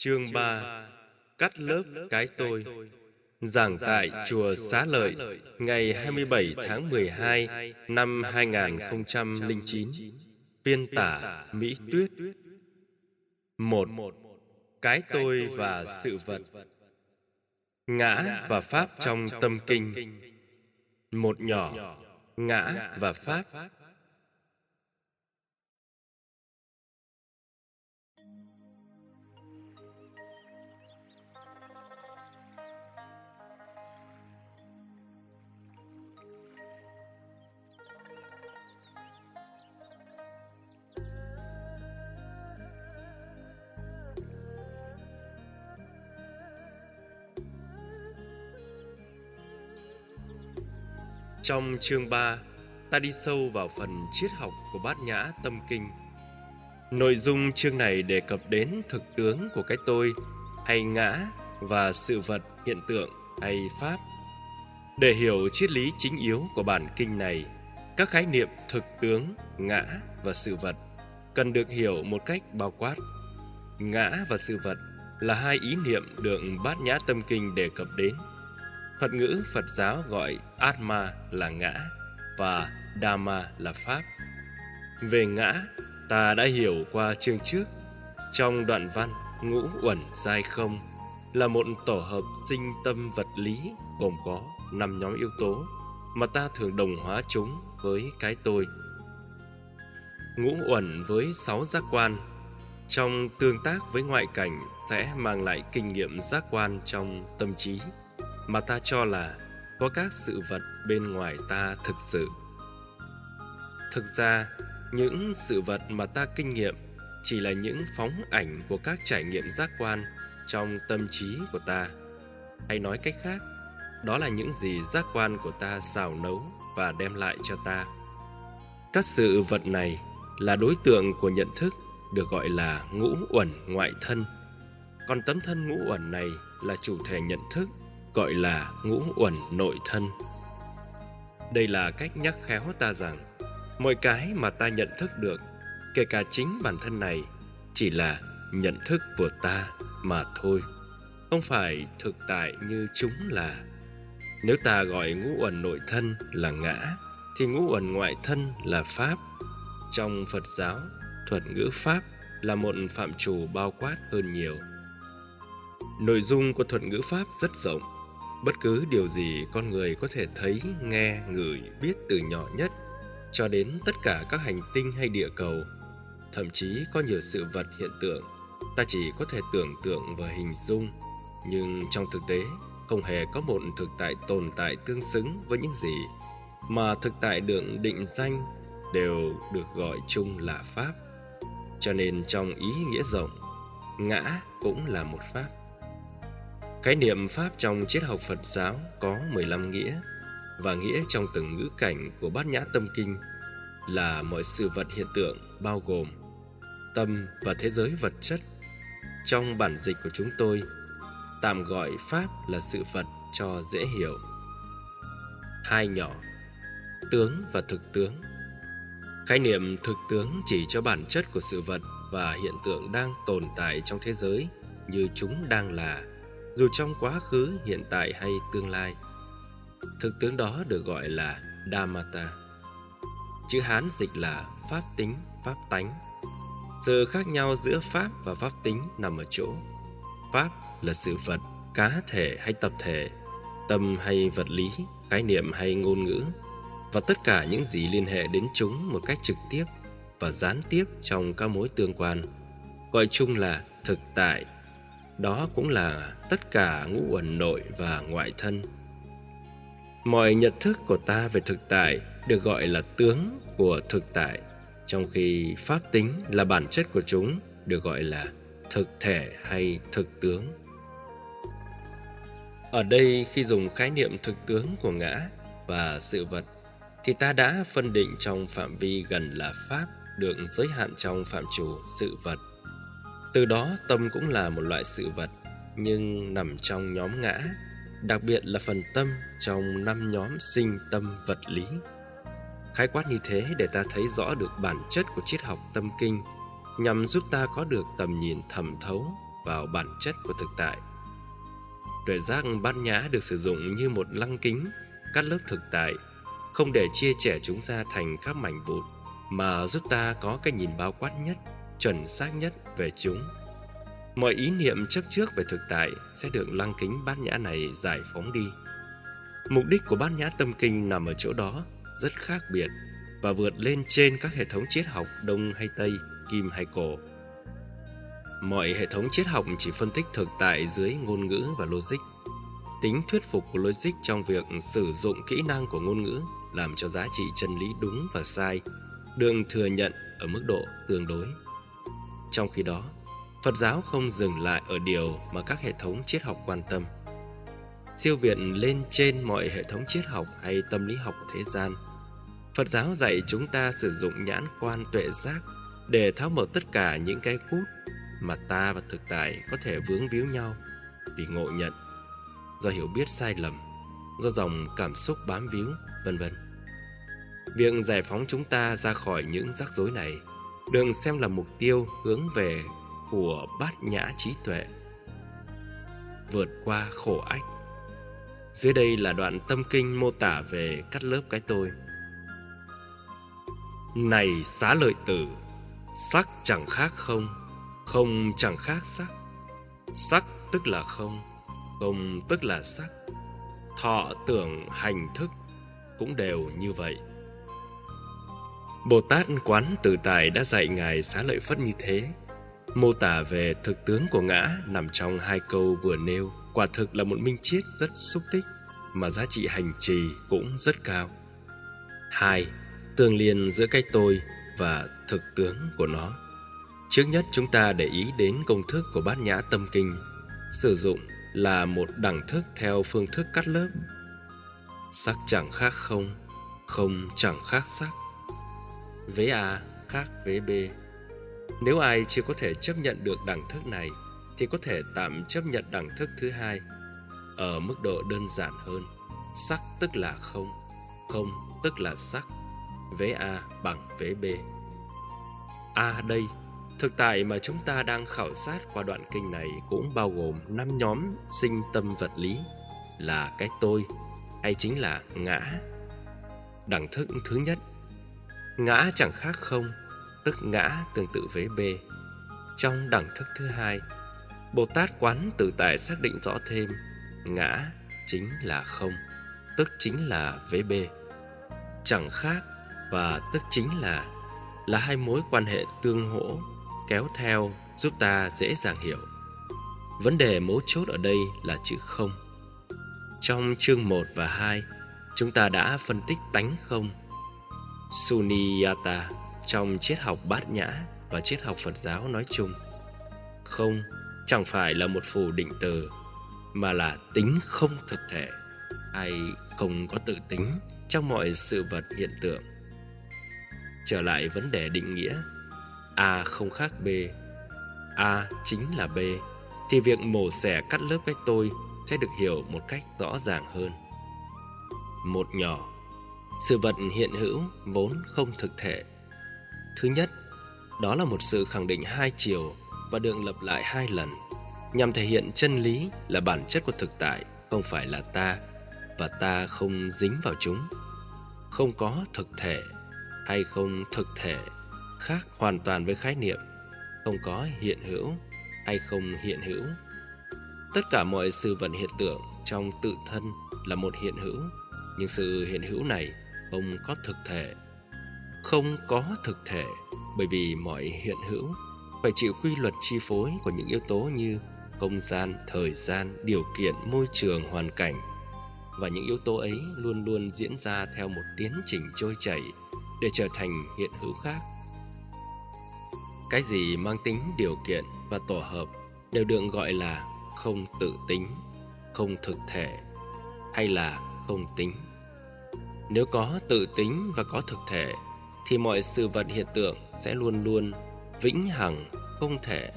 Chương 3 Cắt lớp cái tôi. Giảng tại Chùa Xá Lợi, Ngày 27 tháng 12 năm 2009 Biên tả Mỹ Tuyết. Một, Cái tôi và sự vật. Ngã và Pháp trong tâm kinh. Một nhỏ, Ngã và Pháp. Trong chương 3, ta đi sâu vào phần triết học của bát nhã tâm kinh. Nội dung chương này đề cập đến thực tướng của cái tôi hay ngã và sự vật, hiện tượng hay pháp. Để hiểu triết lý chính yếu của bản kinh này, các khái niệm thực tướng, ngã và sự vật cần được hiểu một cách bao quát. Ngã và sự vật là hai ý niệm được bát nhã tâm kinh đề cập đến Thuật ngữ Phật giáo gọi Atma là ngã và Dhamma là pháp. Về ngã, ta đã hiểu qua chương trước. Trong đoạn văn ngũ uẩn giai không là một tổ hợp sinh tâm vật lý gồm có năm nhóm yếu tố mà ta thường đồng hóa chúng với cái tôi. Ngũ uẩn với sáu giác quan trong tương tác với ngoại cảnh sẽ mang lại kinh nghiệm giác quan trong tâm trí mà ta cho là có các sự vật bên ngoài ta thực sự. Thực ra, những sự vật mà ta kinh nghiệm chỉ là những phóng ảnh của các trải nghiệm giác quan trong tâm trí của ta. Hay nói cách khác, đó là những gì giác quan của ta xào nấu và đem lại cho ta. Các sự vật này là đối tượng của nhận thức được gọi là ngũ uẩn ngoại thân. Còn tấm thân ngũ uẩn này là chủ thể nhận thức gọi là ngũ uẩn nội thân. Đây là cách nhắc khéo ta rằng mọi cái mà ta nhận thức được, kể cả chính bản thân này, chỉ là nhận thức của ta mà thôi, không phải thực tại như chúng là. Nếu ta gọi ngũ uẩn nội thân là ngã, thì ngũ uẩn ngoại thân là pháp. Trong Phật giáo, thuật ngữ pháp là một phạm trù bao quát hơn nhiều. Nội dung của thuật ngữ pháp rất rộng, Bất cứ điều gì con người có thể thấy, nghe, ngửi, biết từ nhỏ nhất cho đến tất cả các hành tinh hay địa cầu, thậm chí có nhiều sự vật hiện tượng ta chỉ có thể tưởng tượng và hình dung, nhưng trong thực tế không hề có một thực tại tồn tại tương xứng với những gì mà thực tại được định danh đều được gọi chung là pháp. Cho nên trong ý nghĩa rộng, ngã cũng là một pháp. Khái niệm Pháp trong triết học Phật giáo có 15 nghĩa và nghĩa trong từng ngữ cảnh của bát nhã tâm kinh là mọi sự vật hiện tượng bao gồm tâm và thế giới vật chất. Trong bản dịch của chúng tôi, tạm gọi Pháp là sự vật cho dễ hiểu. Hai nhỏ, tướng và thực tướng. Khái niệm thực tướng chỉ cho bản chất của sự vật và hiện tượng đang tồn tại trong thế giới như chúng đang là dù trong quá khứ, hiện tại hay tương lai. Thực tướng đó được gọi là Dhammata. Chữ Hán dịch là pháp tính, pháp tánh. Sự khác nhau giữa pháp và pháp tính nằm ở chỗ pháp là sự vật, cá thể hay tập thể, tâm hay vật lý, khái niệm hay ngôn ngữ và tất cả những gì liên hệ đến chúng một cách trực tiếp và gián tiếp trong các mối tương quan gọi chung là thực tại đó cũng là tất cả ngũ uẩn nội và ngoại thân. Mọi nhận thức của ta về thực tại được gọi là tướng của thực tại, trong khi pháp tính là bản chất của chúng được gọi là thực thể hay thực tướng. Ở đây khi dùng khái niệm thực tướng của ngã và sự vật thì ta đã phân định trong phạm vi gần là pháp được giới hạn trong phạm trù sự vật từ đó tâm cũng là một loại sự vật nhưng nằm trong nhóm ngã, đặc biệt là phần tâm trong năm nhóm sinh tâm vật lý. Khái quát như thế để ta thấy rõ được bản chất của triết học tâm kinh, nhằm giúp ta có được tầm nhìn thẩm thấu vào bản chất của thực tại. Tuệ giác bát nhã được sử dụng như một lăng kính cắt lớp thực tại, không để chia trẻ chúng ra thành các mảnh vụn, mà giúp ta có cái nhìn bao quát nhất, chuẩn xác nhất về chúng. Mọi ý niệm chấp trước về thực tại sẽ được lăng kính bát nhã này giải phóng đi. Mục đích của bát nhã tâm kinh nằm ở chỗ đó, rất khác biệt và vượt lên trên các hệ thống triết học đông hay tây, kim hay cổ. Mọi hệ thống triết học chỉ phân tích thực tại dưới ngôn ngữ và logic. Tính thuyết phục của logic trong việc sử dụng kỹ năng của ngôn ngữ làm cho giá trị chân lý đúng và sai được thừa nhận ở mức độ tương đối. Trong khi đó, Phật giáo không dừng lại ở điều mà các hệ thống triết học quan tâm. Siêu việt lên trên mọi hệ thống triết học hay tâm lý học thế gian. Phật giáo dạy chúng ta sử dụng nhãn quan tuệ giác để tháo mở tất cả những cái cút mà ta và thực tại có thể vướng víu nhau vì ngộ nhận, do hiểu biết sai lầm, do dòng cảm xúc bám víu, vân vân. Việc giải phóng chúng ta ra khỏi những rắc rối này đừng xem là mục tiêu hướng về của bát nhã trí tuệ. Vượt qua khổ ách. Dưới đây là đoạn tâm kinh mô tả về cắt lớp cái tôi. Này xá lợi tử, sắc chẳng khác không, không chẳng khác sắc. Sắc tức là không, không tức là sắc. Thọ tưởng hành thức cũng đều như vậy. Bồ Tát Quán Tự Tại đã dạy Ngài Xá Lợi Phất như thế. Mô tả về thực tướng của ngã nằm trong hai câu vừa nêu, quả thực là một minh triết rất xúc tích, mà giá trị hành trì cũng rất cao. Hai, tương liên giữa cái tôi và thực tướng của nó. Trước nhất chúng ta để ý đến công thức của bát nhã tâm kinh, sử dụng là một đẳng thức theo phương thức cắt lớp. Sắc chẳng khác không, không chẳng khác sắc. Vế A khác vế B. Nếu ai chưa có thể chấp nhận được đẳng thức này, thì có thể tạm chấp nhận đẳng thức thứ hai ở mức độ đơn giản hơn. Sắc tức là không, không tức là sắc. Vế A bằng vế B. A đây, thực tại mà chúng ta đang khảo sát qua đoạn kinh này cũng bao gồm năm nhóm sinh tâm vật lý là cái tôi hay chính là ngã. Đẳng thức thứ nhất Ngã chẳng khác không, tức ngã tương tự với B. Trong đẳng thức thứ hai, Bồ Tát quán tự tại xác định rõ thêm ngã chính là không, tức chính là với B. Chẳng khác và tức chính là là hai mối quan hệ tương hỗ kéo theo giúp ta dễ dàng hiểu. Vấn đề mấu chốt ở đây là chữ không. Trong chương 1 và 2, chúng ta đã phân tích tánh không Sunyata trong triết học bát nhã và triết học Phật giáo nói chung. Không chẳng phải là một phù định từ, mà là tính không thực thể, hay không có tự tính trong mọi sự vật hiện tượng. Trở lại vấn đề định nghĩa, A không khác B, A chính là B, thì việc mổ xẻ cắt lớp cái tôi sẽ được hiểu một cách rõ ràng hơn. Một nhỏ sự vật hiện hữu vốn không thực thể. Thứ nhất, đó là một sự khẳng định hai chiều và được lặp lại hai lần, nhằm thể hiện chân lý là bản chất của thực tại không phải là ta và ta không dính vào chúng. Không có thực thể hay không thực thể khác hoàn toàn với khái niệm không có hiện hữu hay không hiện hữu. Tất cả mọi sự vật hiện tượng trong tự thân là một hiện hữu, nhưng sự hiện hữu này không có thực thể. Không có thực thể bởi vì mọi hiện hữu phải chịu quy luật chi phối của những yếu tố như không gian, thời gian, điều kiện, môi trường, hoàn cảnh. Và những yếu tố ấy luôn luôn diễn ra theo một tiến trình trôi chảy để trở thành hiện hữu khác. Cái gì mang tính điều kiện và tổ hợp đều được gọi là không tự tính, không thực thể hay là không tính. Nếu có tự tính và có thực thể thì mọi sự vật hiện tượng sẽ luôn luôn vĩnh hằng, không thể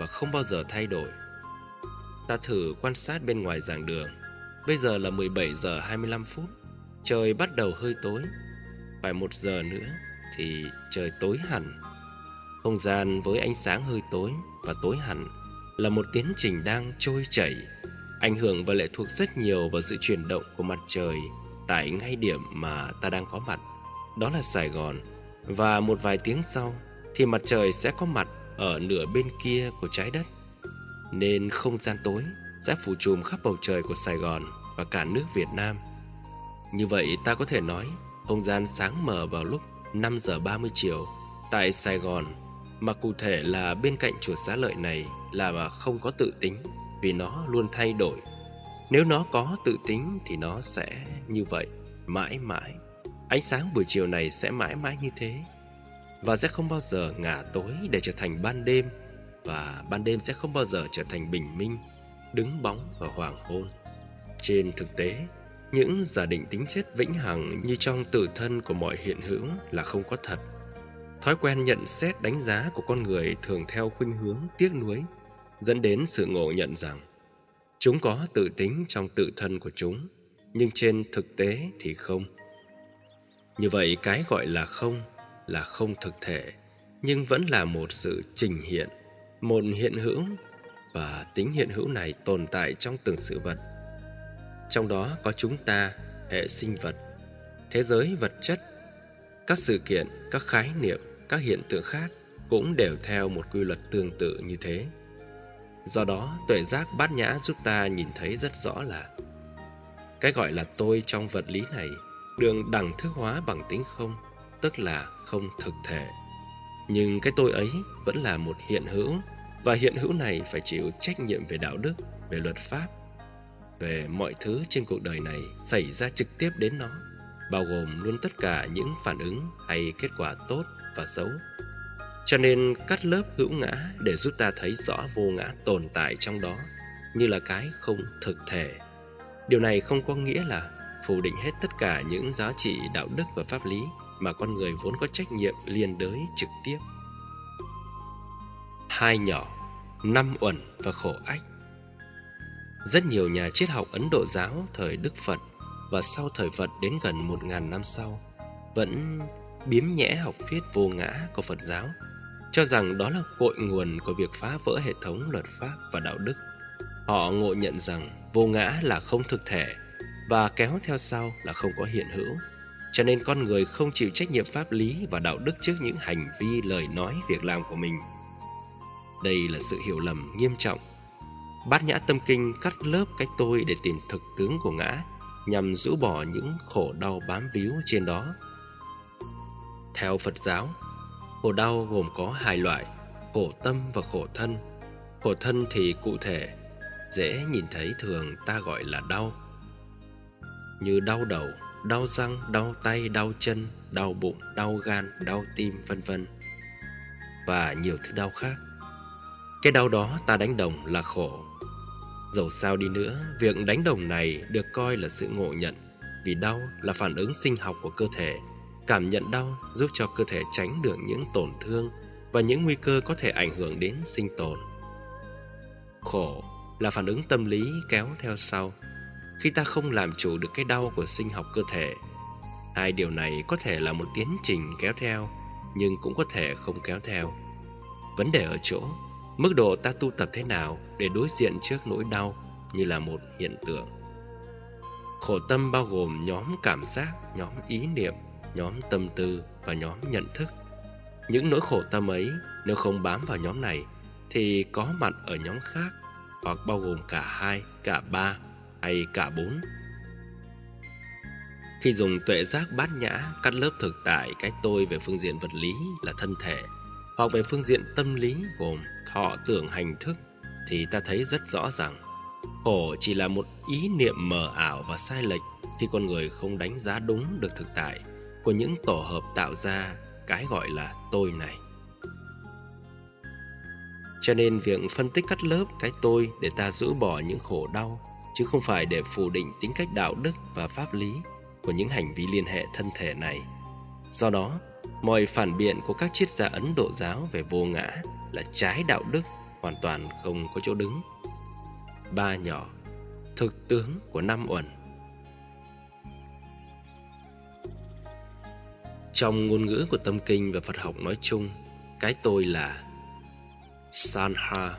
và không bao giờ thay đổi. Ta thử quan sát bên ngoài giảng đường. Bây giờ là 17 giờ 25 phút. Trời bắt đầu hơi tối. Phải một giờ nữa thì trời tối hẳn. Không gian với ánh sáng hơi tối và tối hẳn là một tiến trình đang trôi chảy, ảnh hưởng và lệ thuộc rất nhiều vào sự chuyển động của mặt trời tại ngay điểm mà ta đang có mặt, đó là Sài Gòn. Và một vài tiếng sau thì mặt trời sẽ có mặt ở nửa bên kia của trái đất. Nên không gian tối sẽ phủ trùm khắp bầu trời của Sài Gòn và cả nước Việt Nam. Như vậy ta có thể nói không gian sáng mở vào lúc 5 giờ 30 chiều tại Sài Gòn mà cụ thể là bên cạnh chùa xá lợi này là mà không có tự tính vì nó luôn thay đổi. Nếu nó có tự tính thì nó sẽ như vậy mãi mãi. Ánh sáng buổi chiều này sẽ mãi mãi như thế và sẽ không bao giờ ngả tối để trở thành ban đêm và ban đêm sẽ không bao giờ trở thành bình minh, đứng bóng và hoàng hôn. Trên thực tế, những giả định tính chất vĩnh hằng như trong tự thân của mọi hiện hữu là không có thật. Thói quen nhận xét đánh giá của con người thường theo khuynh hướng tiếc nuối, dẫn đến sự ngộ nhận rằng chúng có tự tính trong tự thân của chúng, nhưng trên thực tế thì không. Như vậy cái gọi là không là không thực thể, nhưng vẫn là một sự trình hiện, một hiện hữu và tính hiện hữu này tồn tại trong từng sự vật trong đó có chúng ta, hệ sinh vật, thế giới vật chất, các sự kiện, các khái niệm, các hiện tượng khác cũng đều theo một quy luật tương tự như thế. Do đó, tuệ giác bát nhã giúp ta nhìn thấy rất rõ là cái gọi là tôi trong vật lý này đường đẳng thức hóa bằng tính không, tức là không thực thể. Nhưng cái tôi ấy vẫn là một hiện hữu, và hiện hữu này phải chịu trách nhiệm về đạo đức, về luật pháp, về mọi thứ trên cuộc đời này xảy ra trực tiếp đến nó, bao gồm luôn tất cả những phản ứng hay kết quả tốt và xấu. Cho nên cắt lớp hữu ngã để giúp ta thấy rõ vô ngã tồn tại trong đó như là cái không thực thể. Điều này không có nghĩa là phủ định hết tất cả những giá trị đạo đức và pháp lý mà con người vốn có trách nhiệm liên đới trực tiếp. Hai nhỏ, năm uẩn và khổ ách rất nhiều nhà triết học Ấn Độ giáo thời Đức Phật và sau thời Phật đến gần một ngàn năm sau vẫn biếm nhẽ học thuyết vô ngã của Phật giáo, cho rằng đó là cội nguồn của việc phá vỡ hệ thống luật pháp và đạo đức. Họ ngộ nhận rằng vô ngã là không thực thể và kéo theo sau là không có hiện hữu, cho nên con người không chịu trách nhiệm pháp lý và đạo đức trước những hành vi, lời nói, việc làm của mình. Đây là sự hiểu lầm nghiêm trọng Bát nhã tâm kinh cắt lớp cái tôi để tìm thực tướng của ngã, nhằm rũ bỏ những khổ đau bám víu trên đó. Theo Phật giáo, khổ đau gồm có hai loại, khổ tâm và khổ thân. Khổ thân thì cụ thể, dễ nhìn thấy thường ta gọi là đau. Như đau đầu, đau răng, đau tay, đau chân, đau bụng, đau gan, đau tim, vân vân và nhiều thứ đau khác. Cái đau đó ta đánh đồng là khổ Dẫu sao đi nữa, việc đánh đồng này được coi là sự ngộ nhận vì đau là phản ứng sinh học của cơ thể. Cảm nhận đau giúp cho cơ thể tránh được những tổn thương và những nguy cơ có thể ảnh hưởng đến sinh tồn. Khổ là phản ứng tâm lý kéo theo sau khi ta không làm chủ được cái đau của sinh học cơ thể. Hai điều này có thể là một tiến trình kéo theo nhưng cũng có thể không kéo theo. Vấn đề ở chỗ Mức độ ta tu tập thế nào để đối diện trước nỗi đau như là một hiện tượng. Khổ tâm bao gồm nhóm cảm giác, nhóm ý niệm, nhóm tâm tư và nhóm nhận thức. Những nỗi khổ tâm ấy nếu không bám vào nhóm này thì có mặt ở nhóm khác hoặc bao gồm cả hai, cả ba hay cả bốn. Khi dùng tuệ giác bát nhã cắt lớp thực tại cái tôi về phương diện vật lý là thân thể hoặc về phương diện tâm lý gồm thọ tưởng hành thức thì ta thấy rất rõ rằng khổ chỉ là một ý niệm mờ ảo và sai lệch khi con người không đánh giá đúng được thực tại của những tổ hợp tạo ra cái gọi là tôi này. Cho nên việc phân tích cắt lớp cái tôi để ta rũ bỏ những khổ đau chứ không phải để phủ định tính cách đạo đức và pháp lý của những hành vi liên hệ thân thể này. Do đó, mọi phản biện của các triết gia Ấn Độ giáo về vô ngã là trái đạo đức, hoàn toàn không có chỗ đứng. Ba nhỏ, thực tướng của năm uẩn. Trong ngôn ngữ của tâm kinh và Phật học nói chung, cái tôi là Sanha,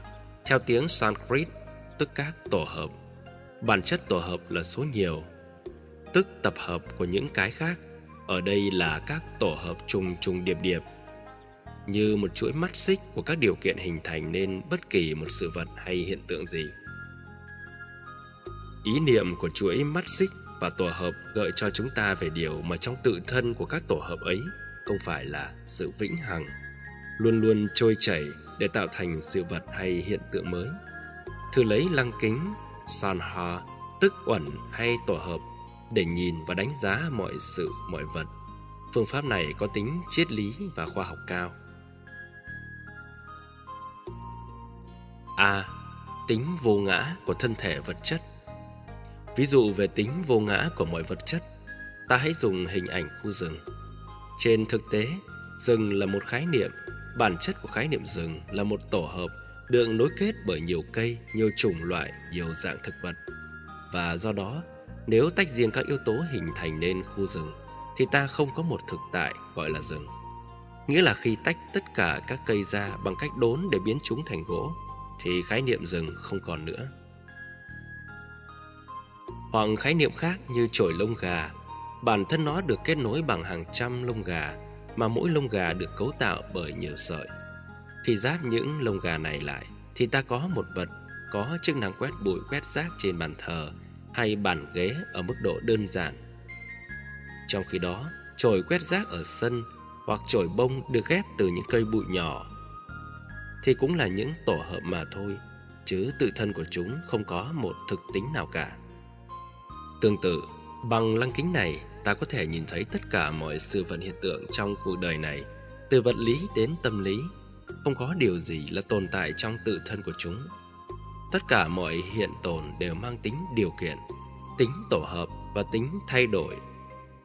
Theo tiếng Sanskrit, tức các tổ hợp. Bản chất tổ hợp là số nhiều, tức tập hợp của những cái khác. Ở đây là các tổ hợp trùng trùng điệp điệp, như một chuỗi mắt xích của các điều kiện hình thành nên bất kỳ một sự vật hay hiện tượng gì. Ý niệm của chuỗi mắt xích và tổ hợp gợi cho chúng ta về điều mà trong tự thân của các tổ hợp ấy không phải là sự vĩnh hằng, luôn luôn trôi chảy để tạo thành sự vật hay hiện tượng mới. Thử lấy lăng kính, sanha, tức uẩn hay tổ hợp để nhìn và đánh giá mọi sự, mọi vật. Phương pháp này có tính triết lý và khoa học cao. A. Tính vô ngã của thân thể vật chất Ví dụ về tính vô ngã của mọi vật chất, ta hãy dùng hình ảnh khu rừng. Trên thực tế, rừng là một khái niệm, bản chất của khái niệm rừng là một tổ hợp được nối kết bởi nhiều cây, nhiều chủng loại, nhiều dạng thực vật. Và do đó, nếu tách riêng các yếu tố hình thành nên khu rừng, thì ta không có một thực tại gọi là rừng. Nghĩa là khi tách tất cả các cây ra bằng cách đốn để biến chúng thành gỗ, thì khái niệm rừng không còn nữa. Hoặc khái niệm khác như chổi lông gà, bản thân nó được kết nối bằng hàng trăm lông gà, mà mỗi lông gà được cấu tạo bởi nhiều sợi. Khi giáp những lông gà này lại, thì ta có một vật có chức năng quét bụi quét rác trên bàn thờ hay bàn ghế ở mức độ đơn giản. Trong khi đó, chổi quét rác ở sân hoặc chổi bông được ghép từ những cây bụi nhỏ thì cũng là những tổ hợp mà thôi, chứ tự thân của chúng không có một thực tính nào cả. Tương tự, bằng lăng kính này, ta có thể nhìn thấy tất cả mọi sự vật hiện tượng trong cuộc đời này, từ vật lý đến tâm lý, không có điều gì là tồn tại trong tự thân của chúng. Tất cả mọi hiện tồn đều mang tính điều kiện, tính tổ hợp và tính thay đổi.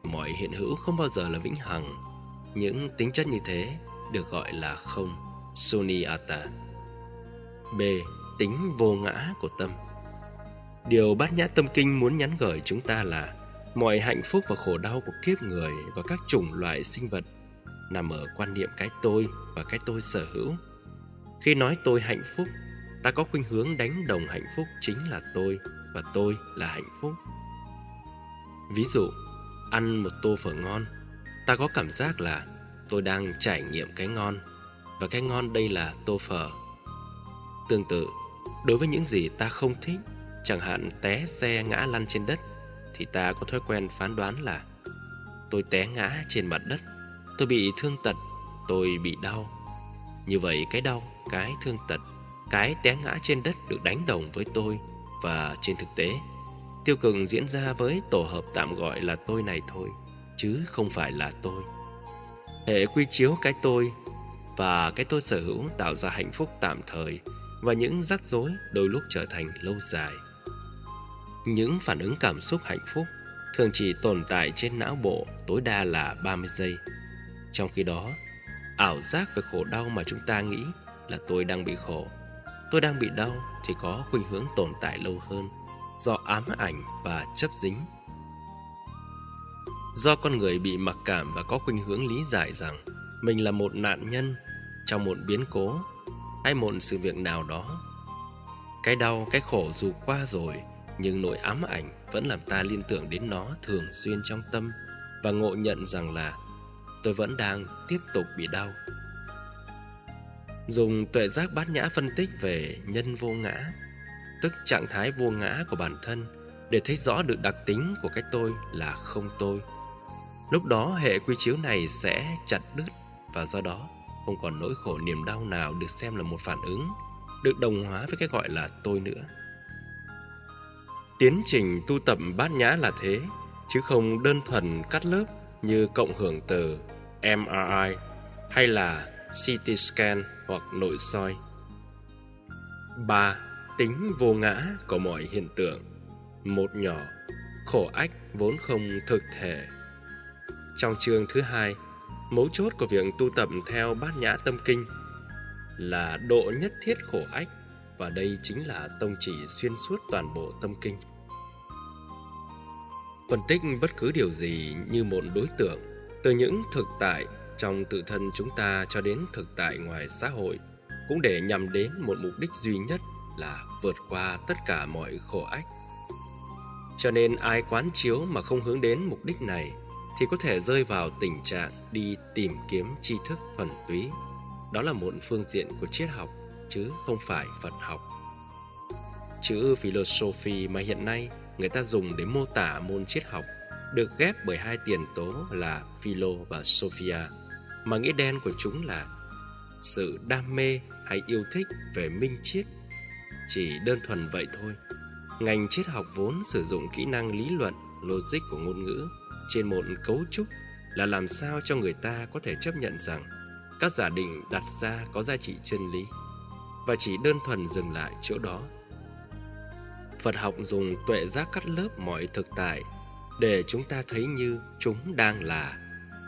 Mọi hiện hữu không bao giờ là vĩnh hằng. Những tính chất như thế được gọi là không, sunyata. B. Tính vô ngã của tâm Điều bát nhã tâm kinh muốn nhắn gửi chúng ta là mọi hạnh phúc và khổ đau của kiếp người và các chủng loại sinh vật nằm ở quan niệm cái tôi và cái tôi sở hữu. Khi nói tôi hạnh phúc, ta có khuynh hướng đánh đồng hạnh phúc chính là tôi và tôi là hạnh phúc. Ví dụ, ăn một tô phở ngon, ta có cảm giác là tôi đang trải nghiệm cái ngon và cái ngon đây là tô phở. Tương tự, đối với những gì ta không thích Chẳng hạn té xe ngã lăn trên đất Thì ta có thói quen phán đoán là Tôi té ngã trên mặt đất Tôi bị thương tật Tôi bị đau. Như vậy cái đau, cái thương tật Cái té ngã trên đất được đánh đồng với tôi Và trên thực tế Tiêu cực diễn ra với tổ hợp tạm gọi là tôi này thôi Chứ không phải là tôi. Hệ quy chiếu cái tôi Và cái tôi sở hữu tạo ra hạnh phúc tạm thời Và những rắc rối đôi lúc trở thành lâu dài những phản ứng cảm xúc hạnh phúc thường chỉ tồn tại trên não bộ tối đa là 30 giây. Trong khi đó, ảo giác về khổ đau mà chúng ta nghĩ là tôi đang bị khổ, tôi đang bị đau thì có khuynh hướng tồn tại lâu hơn do ám ảnh và chấp dính. Do con người bị mặc cảm và có khuynh hướng lý giải rằng mình là một nạn nhân trong một biến cố hay một sự việc nào đó. Cái đau, cái khổ dù qua rồi nhưng nỗi ám ảnh vẫn làm ta liên tưởng đến nó thường xuyên trong tâm và ngộ nhận rằng là tôi vẫn đang tiếp tục bị đau. Dùng tuệ giác bát nhã phân tích về nhân vô ngã, tức trạng thái vô ngã của bản thân để thấy rõ được đặc tính của cái tôi là không tôi. Lúc đó hệ quy chiếu này sẽ chặt đứt và do đó không còn nỗi khổ niềm đau nào được xem là một phản ứng, được đồng hóa với cái gọi là tôi nữa. Tiến trình tu tập bát nhã là thế, chứ không đơn thuần cắt lớp như cộng hưởng từ MRI hay là CT scan hoặc nội soi. 3. Tính vô ngã của mọi hiện tượng Một nhỏ, khổ ách vốn không thực thể Trong chương thứ hai, mấu chốt của việc tu tập theo bát nhã tâm kinh là độ nhất thiết khổ ách và đây chính là tông chỉ xuyên suốt toàn bộ tâm kinh. Phân tích bất cứ điều gì như một đối tượng, từ những thực tại trong tự thân chúng ta cho đến thực tại ngoài xã hội, cũng để nhằm đến một mục đích duy nhất là vượt qua tất cả mọi khổ ách. Cho nên ai quán chiếu mà không hướng đến mục đích này thì có thể rơi vào tình trạng đi tìm kiếm tri thức thuần túy. Đó là một phương diện của triết học chứ không phải Phật học. Chữ philosophy mà hiện nay người ta dùng để mô tả môn triết học được ghép bởi hai tiền tố là philo và sophia, mà nghĩa đen của chúng là sự đam mê hay yêu thích về minh triết. Chỉ đơn thuần vậy thôi. Ngành triết học vốn sử dụng kỹ năng lý luận, logic của ngôn ngữ trên một cấu trúc là làm sao cho người ta có thể chấp nhận rằng các giả định đặt ra có giá trị chân lý và chỉ đơn thuần dừng lại chỗ đó. Phật học dùng tuệ giác cắt lớp mọi thực tại để chúng ta thấy như chúng đang là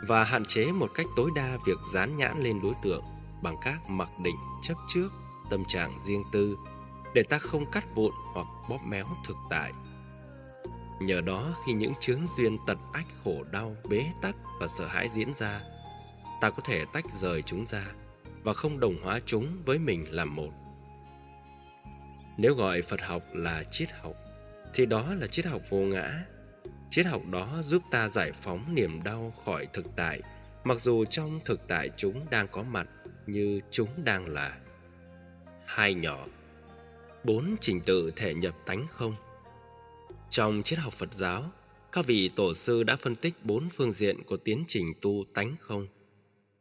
và hạn chế một cách tối đa việc dán nhãn lên đối tượng bằng các mặc định chấp trước tâm trạng riêng tư để ta không cắt vụn hoặc bóp méo thực tại. Nhờ đó khi những chướng duyên tật ách khổ đau, bế tắc và sợ hãi diễn ra, ta có thể tách rời chúng ra và không đồng hóa chúng với mình làm một. Nếu gọi Phật học là triết học, thì đó là triết học vô ngã. Triết học đó giúp ta giải phóng niềm đau khỏi thực tại, mặc dù trong thực tại chúng đang có mặt như chúng đang là. Hai nhỏ Bốn trình tự thể nhập tánh không Trong triết học Phật giáo, các vị tổ sư đã phân tích bốn phương diện của tiến trình tu tánh không.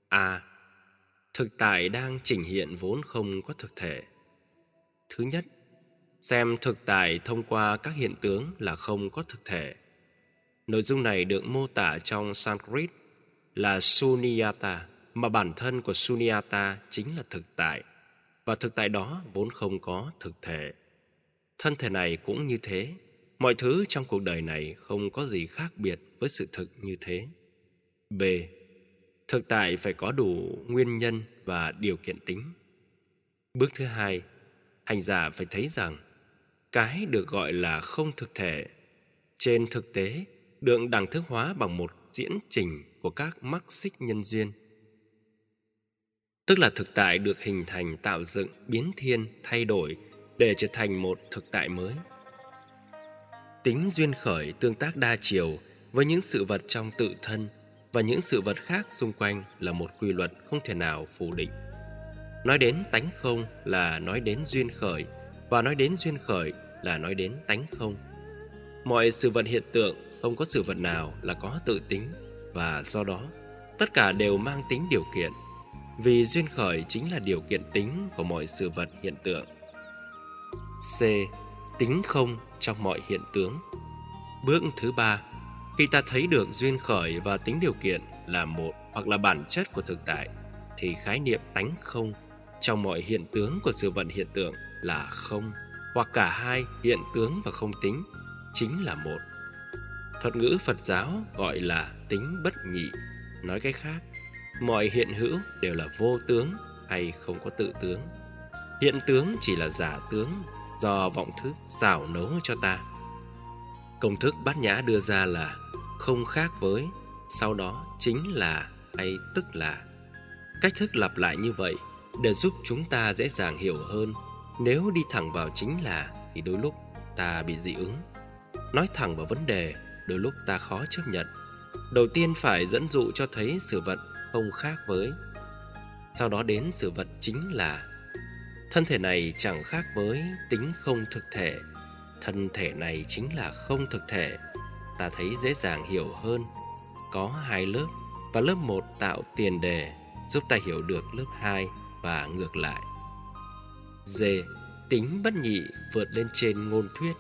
A thực tại đang trình hiện vốn không có thực thể. Thứ nhất, xem thực tại thông qua các hiện tướng là không có thực thể. Nội dung này được mô tả trong Sanskrit là Sunyata, mà bản thân của Sunyata chính là thực tại, và thực tại đó vốn không có thực thể. Thân thể này cũng như thế, mọi thứ trong cuộc đời này không có gì khác biệt với sự thực như thế. B. Thực tại phải có đủ nguyên nhân và điều kiện tính. Bước thứ hai, hành giả phải thấy rằng cái được gọi là không thực thể trên thực tế được đẳng thức hóa bằng một diễn trình của các mắc xích nhân duyên tức là thực tại được hình thành tạo dựng biến thiên thay đổi để trở thành một thực tại mới tính duyên khởi tương tác đa chiều với những sự vật trong tự thân và những sự vật khác xung quanh là một quy luật không thể nào phủ định. Nói đến tánh không là nói đến duyên khởi, và nói đến duyên khởi là nói đến tánh không. Mọi sự vật hiện tượng, không có sự vật nào là có tự tính, và do đó, tất cả đều mang tính điều kiện. Vì duyên khởi chính là điều kiện tính của mọi sự vật hiện tượng. C. Tính không trong mọi hiện tướng bước thứ ba khi ta thấy được duyên khởi và tính điều kiện là một hoặc là bản chất của thực tại, thì khái niệm tánh không trong mọi hiện tướng của sự vận hiện tượng là không, hoặc cả hai, hiện tướng và không tính, chính là một. Thuật ngữ phật giáo gọi là tính bất nhị. Nói cách khác, mọi hiện hữu đều là vô tướng hay không có tự tướng. Hiện tướng chỉ là giả tướng do vọng thức xảo nấu cho ta công thức bát nhã đưa ra là không khác với, sau đó chính là hay tức là. Cách thức lặp lại như vậy để giúp chúng ta dễ dàng hiểu hơn. Nếu đi thẳng vào chính là thì đôi lúc ta bị dị ứng. Nói thẳng vào vấn đề, đôi lúc ta khó chấp nhận. Đầu tiên phải dẫn dụ cho thấy sự vật không khác với. Sau đó đến sự vật chính là. Thân thể này chẳng khác với tính không thực thể thân thể này chính là không thực thể. Ta thấy dễ dàng hiểu hơn. Có hai lớp, và lớp một tạo tiền đề, giúp ta hiểu được lớp hai và ngược lại. D. Tính bất nhị vượt lên trên ngôn thuyết.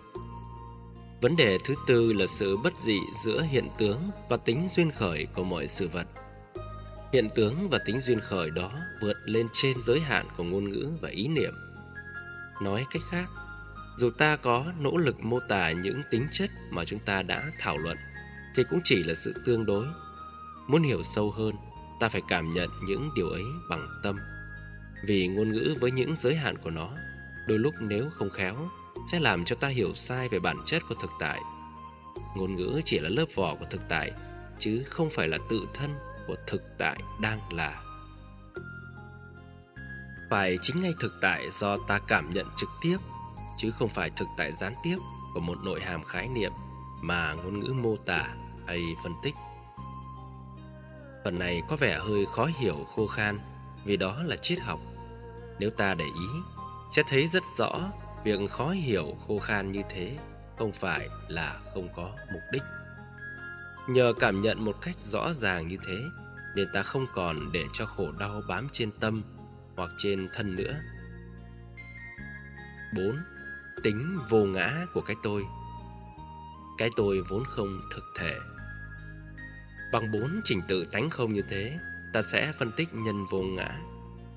Vấn đề thứ tư là sự bất dị giữa hiện tướng và tính duyên khởi của mọi sự vật. Hiện tướng và tính duyên khởi đó vượt lên trên giới hạn của ngôn ngữ và ý niệm. Nói cách khác dù ta có nỗ lực mô tả những tính chất mà chúng ta đã thảo luận, thì cũng chỉ là sự tương đối. Muốn hiểu sâu hơn, ta phải cảm nhận những điều ấy bằng tâm. Vì ngôn ngữ với những giới hạn của nó, đôi lúc nếu không khéo, sẽ làm cho ta hiểu sai về bản chất của thực tại. Ngôn ngữ chỉ là lớp vỏ của thực tại, chứ không phải là tự thân của thực tại đang là. Phải chính ngay thực tại do ta cảm nhận trực tiếp chứ không phải thực tại gián tiếp của một nội hàm khái niệm mà ngôn ngữ mô tả hay phân tích. Phần này có vẻ hơi khó hiểu khô khan vì đó là triết học. Nếu ta để ý, sẽ thấy rất rõ việc khó hiểu khô khan như thế không phải là không có mục đích. Nhờ cảm nhận một cách rõ ràng như thế nên ta không còn để cho khổ đau bám trên tâm hoặc trên thân nữa. 4. Tính vô ngã của cái tôi. Cái tôi vốn không thực thể. Bằng bốn trình tự tánh không như thế, Ta sẽ phân tích nhân vô ngã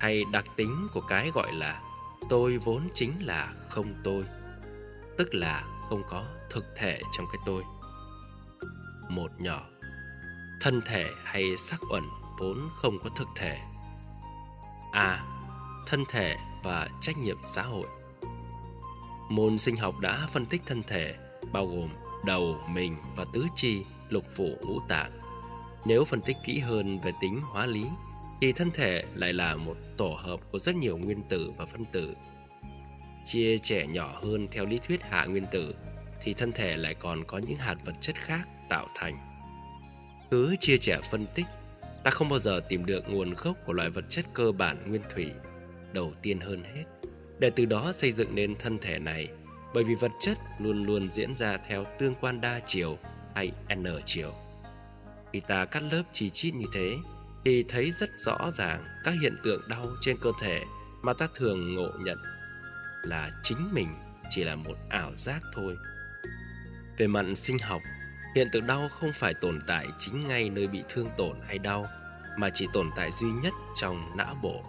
Hay đặc tính của cái gọi là Tôi vốn chính là không tôi, Tức là không có thực thể trong cái tôi. Một nhỏ, Thân thể hay sắc uẩn vốn không có thực thể. A. Thân thể và trách nhiệm xã hội. Môn sinh học đã phân tích thân thể bao gồm đầu, mình và tứ chi, lục phủ, ngũ tạng. Nếu phân tích kỹ hơn về tính hóa lý thì thân thể lại là một tổ hợp của rất nhiều nguyên tử và phân tử. Chia trẻ nhỏ hơn theo lý thuyết hạ nguyên tử thì thân thể lại còn có những hạt vật chất khác tạo thành. Cứ chia trẻ phân tích, ta không bao giờ tìm được nguồn gốc của loại vật chất cơ bản nguyên thủy đầu tiên hơn hết để từ đó xây dựng nên thân thể này bởi vì vật chất luôn luôn diễn ra theo tương quan đa chiều hay n chiều. Khi ta cắt lớp chi chít như thế thì thấy rất rõ ràng các hiện tượng đau trên cơ thể mà ta thường ngộ nhận là chính mình chỉ là một ảo giác thôi. Về mặt sinh học, hiện tượng đau không phải tồn tại chính ngay nơi bị thương tổn hay đau mà chỉ tồn tại duy nhất trong não bộ.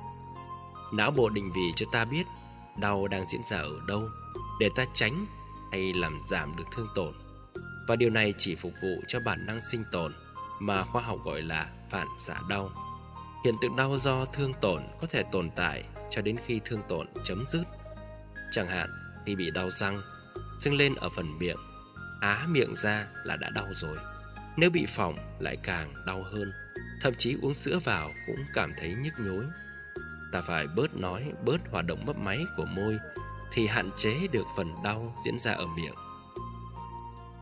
Não bộ định vị cho ta biết đau đang diễn ra ở đâu để ta tránh hay làm giảm được thương tổn. Và điều này chỉ phục vụ cho bản năng sinh tồn mà khoa học gọi là phản xạ đau. Hiện tượng đau do thương tổn có thể tồn tại cho đến khi thương tổn chấm dứt. Chẳng hạn khi bị đau răng, sưng lên ở phần miệng, á miệng ra là đã đau rồi. Nếu bị phỏng lại càng đau hơn, thậm chí uống sữa vào cũng cảm thấy nhức nhối ta phải bớt nói, bớt hoạt động mấp máy của môi thì hạn chế được phần đau diễn ra ở miệng.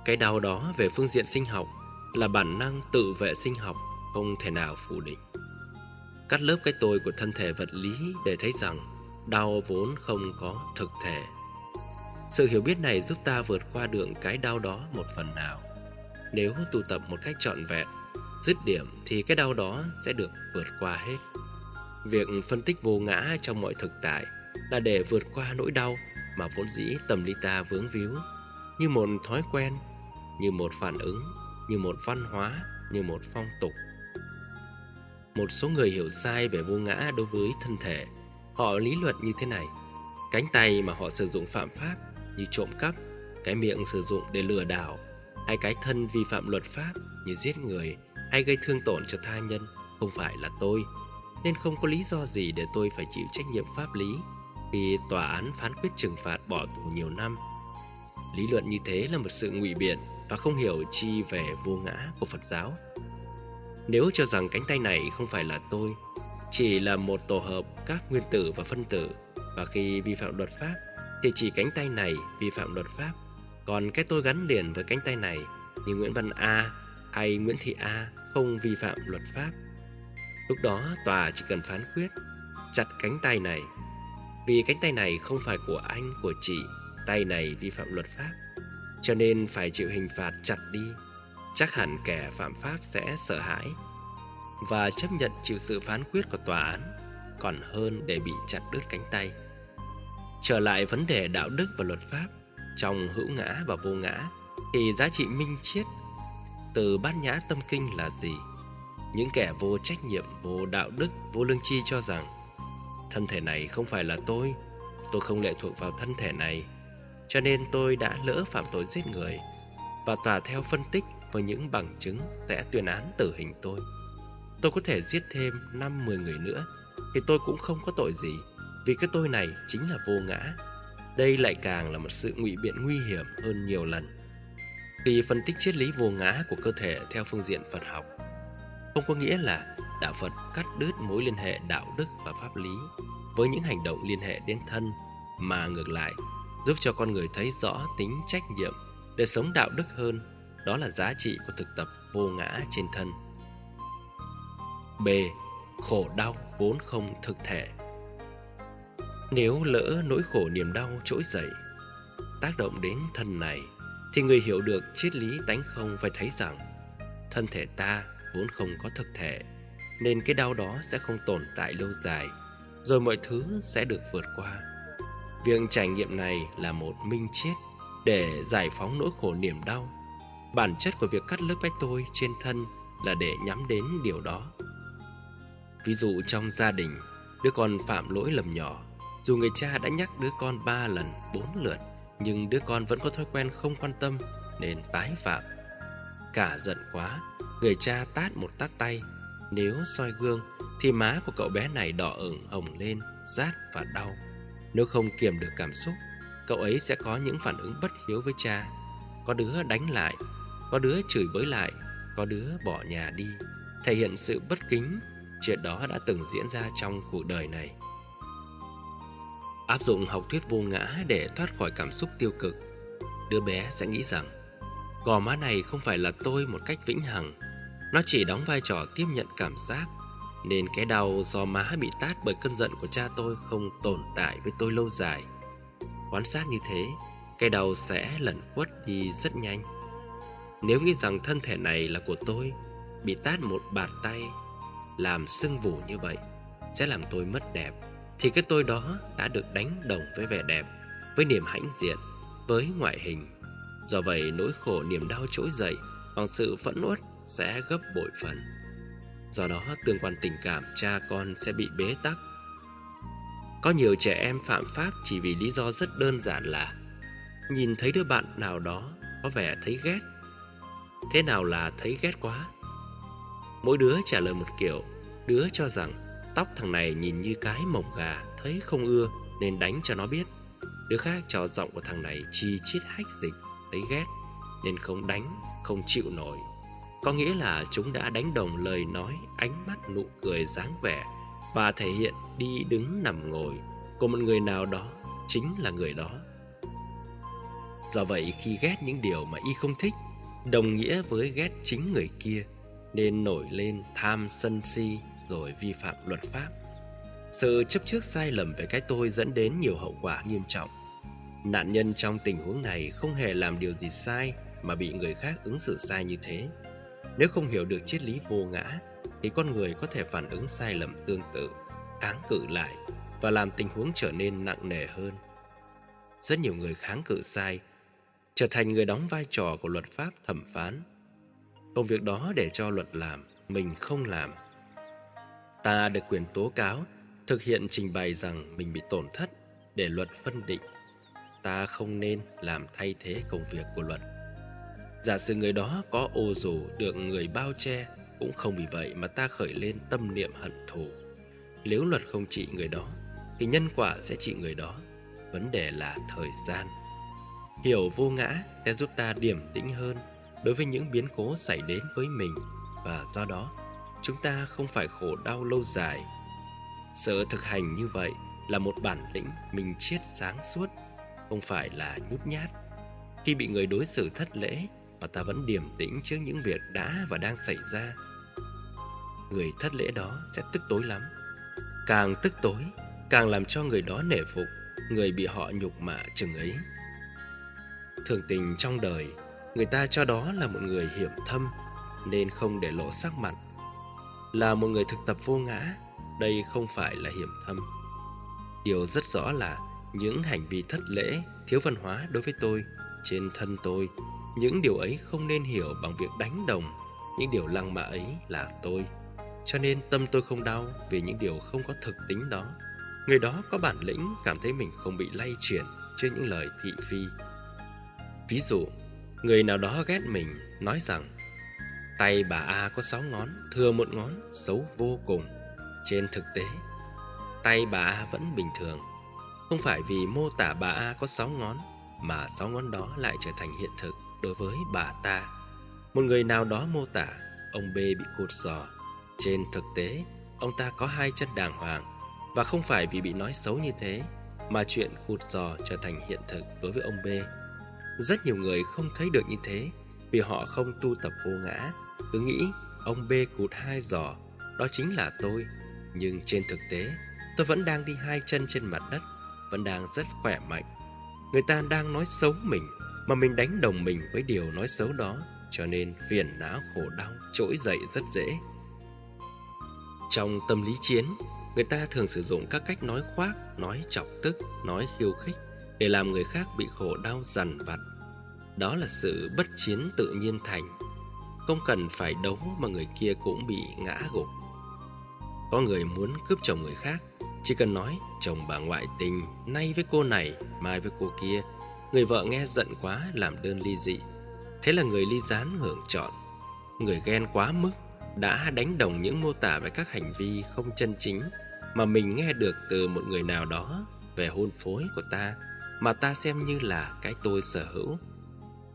Cái đau đó về phương diện sinh học là bản năng tự vệ sinh học không thể nào phủ định. Cắt lớp cái tôi của thân thể vật lý để thấy rằng đau vốn không có thực thể. Sự hiểu biết này giúp ta vượt qua được cái đau đó một phần nào. Nếu tu tập một cách trọn vẹn, dứt điểm thì cái đau đó sẽ được vượt qua hết. Việc phân tích vô ngã trong mọi thực tại là để vượt qua nỗi đau mà vốn dĩ tâm lý ta vướng víu, như một thói quen, như một phản ứng, như một văn hóa, như một phong tục. Một số người hiểu sai về vô ngã đối với thân thể. Họ lý luận như thế này: cánh tay mà họ sử dụng phạm pháp như trộm cắp, cái miệng sử dụng để lừa đảo, hay cái thân vi phạm luật pháp như giết người hay gây thương tổn cho tha nhân không phải là tôi nên không có lý do gì để tôi phải chịu trách nhiệm pháp lý khi tòa án phán quyết trừng phạt bỏ tù nhiều năm. Lý luận như thế là một sự ngụy biện và không hiểu chi về vô ngã của Phật giáo. Nếu cho rằng cánh tay này không phải là tôi, chỉ là một tổ hợp các nguyên tử và phân tử và khi vi phạm luật pháp thì chỉ cánh tay này vi phạm luật pháp, còn cái tôi gắn liền với cánh tay này như Nguyễn Văn A hay Nguyễn Thị A không vi phạm luật pháp Lúc đó tòa chỉ cần phán quyết Chặt cánh tay này. Vì cánh tay này không phải của anh, của chị Tay này vi phạm luật pháp Cho nên phải chịu hình phạt chặt đi. Chắc hẳn kẻ phạm pháp sẽ sợ hãi Và chấp nhận chịu sự phán quyết của tòa án Còn hơn để bị chặt đứt cánh tay. Trở lại vấn đề đạo đức và luật pháp Trong hữu ngã và vô ngã Thì giá trị minh triết từ bát nhã tâm kinh là gì? Những kẻ vô trách nhiệm, vô đạo đức, vô lương tri cho rằng Thân thể này không phải là tôi Tôi không lệ thuộc vào thân thể này Cho nên tôi đã lỡ phạm tội giết người Và tòa theo phân tích với những bằng chứng sẽ tuyên án tử hình tôi. Tôi có thể giết thêm 5-10 người nữa Thì tôi cũng không có tội gì Vì cái tôi này chính là vô ngã. Đây lại càng là một sự ngụy biện nguy hiểm hơn nhiều lần. Khi phân tích triết lý vô ngã của cơ thể theo phương diện Phật học không có nghĩa là đạo Phật cắt đứt mối liên hệ đạo đức và pháp lý với những hành động liên hệ đến thân, mà ngược lại, giúp cho con người thấy rõ tính trách nhiệm để sống đạo đức hơn. Đó là giá trị của thực tập vô ngã trên thân. B. Khổ đau vốn không thực thể Nếu lỡ nỗi khổ niềm đau trỗi dậy, tác động đến thân này, thì người hiểu được triết lý tánh không phải thấy rằng thân thể ta vốn không có thực thể, nên cái đau đó sẽ không tồn tại lâu dài, rồi mọi thứ sẽ được vượt qua. Việc trải nghiệm này là một minh triết để giải phóng nỗi khổ niềm đau. Bản chất của việc cắt lớp bách tôi trên thân là để nhắm đến điều đó. Ví dụ trong gia đình, đứa con phạm lỗi lầm nhỏ, dù người cha đã nhắc đứa con ba lần, bốn lượt, nhưng đứa con vẫn có thói quen không quan tâm nên tái phạm. Cả giận quá, người cha tát một tát tay. Nếu soi gương thì má của cậu bé này đỏ ửng hồng lên, rát và đau. Nếu không kiềm được cảm xúc, cậu ấy sẽ có những phản ứng bất hiếu với cha. Có đứa đánh lại, có đứa chửi bới lại, có đứa bỏ nhà đi, thể hiện sự bất kính. Chuyện đó đã từng diễn ra trong cuộc đời này. Áp dụng học thuyết vô ngã để thoát khỏi cảm xúc tiêu cực, đứa bé sẽ nghĩ rằng gò má này không phải là tôi một cách vĩnh hằng, nó chỉ đóng vai trò tiếp nhận cảm giác, nên cái đau do má bị tát bởi cơn giận của cha tôi không tồn tại với tôi lâu dài. Quan sát như thế, cái đau sẽ lẩn quất đi rất nhanh. Nếu nghĩ rằng thân thể này là của tôi, bị tát một bạt tay, làm sưng vù như vậy, sẽ làm tôi mất đẹp, thì cái tôi đó đã được đánh đồng với vẻ đẹp, với niềm hãnh diện, với ngoại hình. Do vậy nỗi khổ niềm đau trỗi dậy bằng sự phẫn uất sẽ gấp bội phần. Do đó tương quan tình cảm cha con sẽ bị bế tắc. Có nhiều trẻ em phạm pháp chỉ vì lý do rất đơn giản là nhìn thấy đứa bạn nào đó có vẻ thấy ghét. Thế nào là thấy ghét quá? Mỗi đứa trả lời một kiểu, đứa cho rằng tóc thằng này nhìn như cái mỏng gà, thấy không ưa nên đánh cho nó biết. Đứa khác cho giọng của thằng này chi chít hách dịch, thấy ghét nên không đánh, không chịu nổi. Có nghĩa là chúng đã đánh đồng lời nói, ánh mắt, nụ cười, dáng vẻ và thể hiện đi đứng nằm ngồi của một người nào đó chính là người đó. Do vậy khi ghét những điều mà y không thích, đồng nghĩa với ghét chính người kia, nên nổi lên tham sân si rồi vi phạm luật pháp. Sự chấp trước sai lầm về cái tôi dẫn đến nhiều hậu quả nghiêm trọng. Nạn nhân trong tình huống này không hề làm điều gì sai mà bị người khác ứng xử sai như thế. Nếu không hiểu được triết lý vô ngã, thì con người có thể phản ứng sai lầm tương tự, kháng cự lại và làm tình huống trở nên nặng nề hơn. Rất nhiều người kháng cự sai, trở thành người đóng vai trò của luật pháp thẩm phán. Công việc đó để cho luật làm, mình không làm. Ta được quyền tố cáo, thực hiện trình bày rằng mình bị tổn thất để luật phân định. Ta không nên làm thay thế công việc của luật. Giả sử người đó có ô dù được người bao che, cũng không vì vậy mà ta khởi lên tâm niệm hận thù. Nếu luật không trị người đó, thì nhân quả sẽ trị người đó. Vấn đề là thời gian. Hiểu vô ngã sẽ giúp ta điềm tĩnh hơn đối với những biến cố xảy đến với mình và do đó chúng ta không phải khổ đau lâu dài. Sự thực hành như vậy là một bản lĩnh mình chiết sáng suốt, không phải là nhút nhát. Khi bị người đối xử thất lễ mà ta vẫn điềm tĩnh trước những việc đã và đang xảy ra. Người thất lễ đó sẽ tức tối lắm. Càng tức tối, càng làm cho người đó nể phục, người bị họ nhục mạ chừng ấy. Thường tình trong đời, người ta cho đó là một người hiểm thâm, nên không để lộ sắc mặt. Là một người thực tập vô ngã, đây không phải là hiểm thâm. Điều rất rõ là những hành vi thất lễ, thiếu văn hóa đối với tôi, trên thân tôi những điều ấy không nên hiểu bằng việc đánh đồng. Những điều lăng mạ ấy là tôi. Cho nên tâm tôi không đau Vì những điều không có thực tính đó. Người đó có bản lĩnh Cảm thấy mình không bị lay chuyển Trước những lời thị phi. Ví dụ Người nào đó ghét mình Nói rằng Tay bà A có sáu ngón Thừa một ngón xấu vô cùng. Trên thực tế Tay bà A vẫn bình thường. Không phải vì mô tả bà A có sáu ngón Mà sáu ngón đó lại trở thành hiện thực đối với bà ta. Một người nào đó mô tả ông B bị cột giò. Trên thực tế, ông ta có hai chân đàng hoàng và không phải vì bị nói xấu như thế mà chuyện cột giò trở thành hiện thực đối với ông B. Rất nhiều người không thấy được như thế vì họ không tu tập vô ngã, cứ nghĩ ông B cụt hai giò, đó chính là tôi. Nhưng trên thực tế, tôi vẫn đang đi hai chân trên mặt đất, vẫn đang rất khỏe mạnh. Người ta đang nói xấu mình, mà mình đánh đồng mình với điều nói xấu đó, cho nên phiền não khổ đau trỗi dậy rất dễ. Trong tâm lý chiến, người ta thường sử dụng các cách nói khoác, nói chọc tức, nói khiêu khích để làm người khác bị khổ đau dằn vặt. Đó là sự bất chiến tự nhiên thành. Không cần phải đấu mà người kia cũng bị ngã gục. Có người muốn cướp chồng người khác, chỉ cần nói chồng bà ngoại tình, nay với cô này, mai với cô kia. Người vợ nghe giận quá làm đơn ly dị. Thế là người ly gián hưởng chọn. Người ghen quá mức đã đánh đồng những mô tả về các hành vi không chân chính mà mình nghe được từ một người nào đó về hôn phối của ta mà ta xem như là cái tôi sở hữu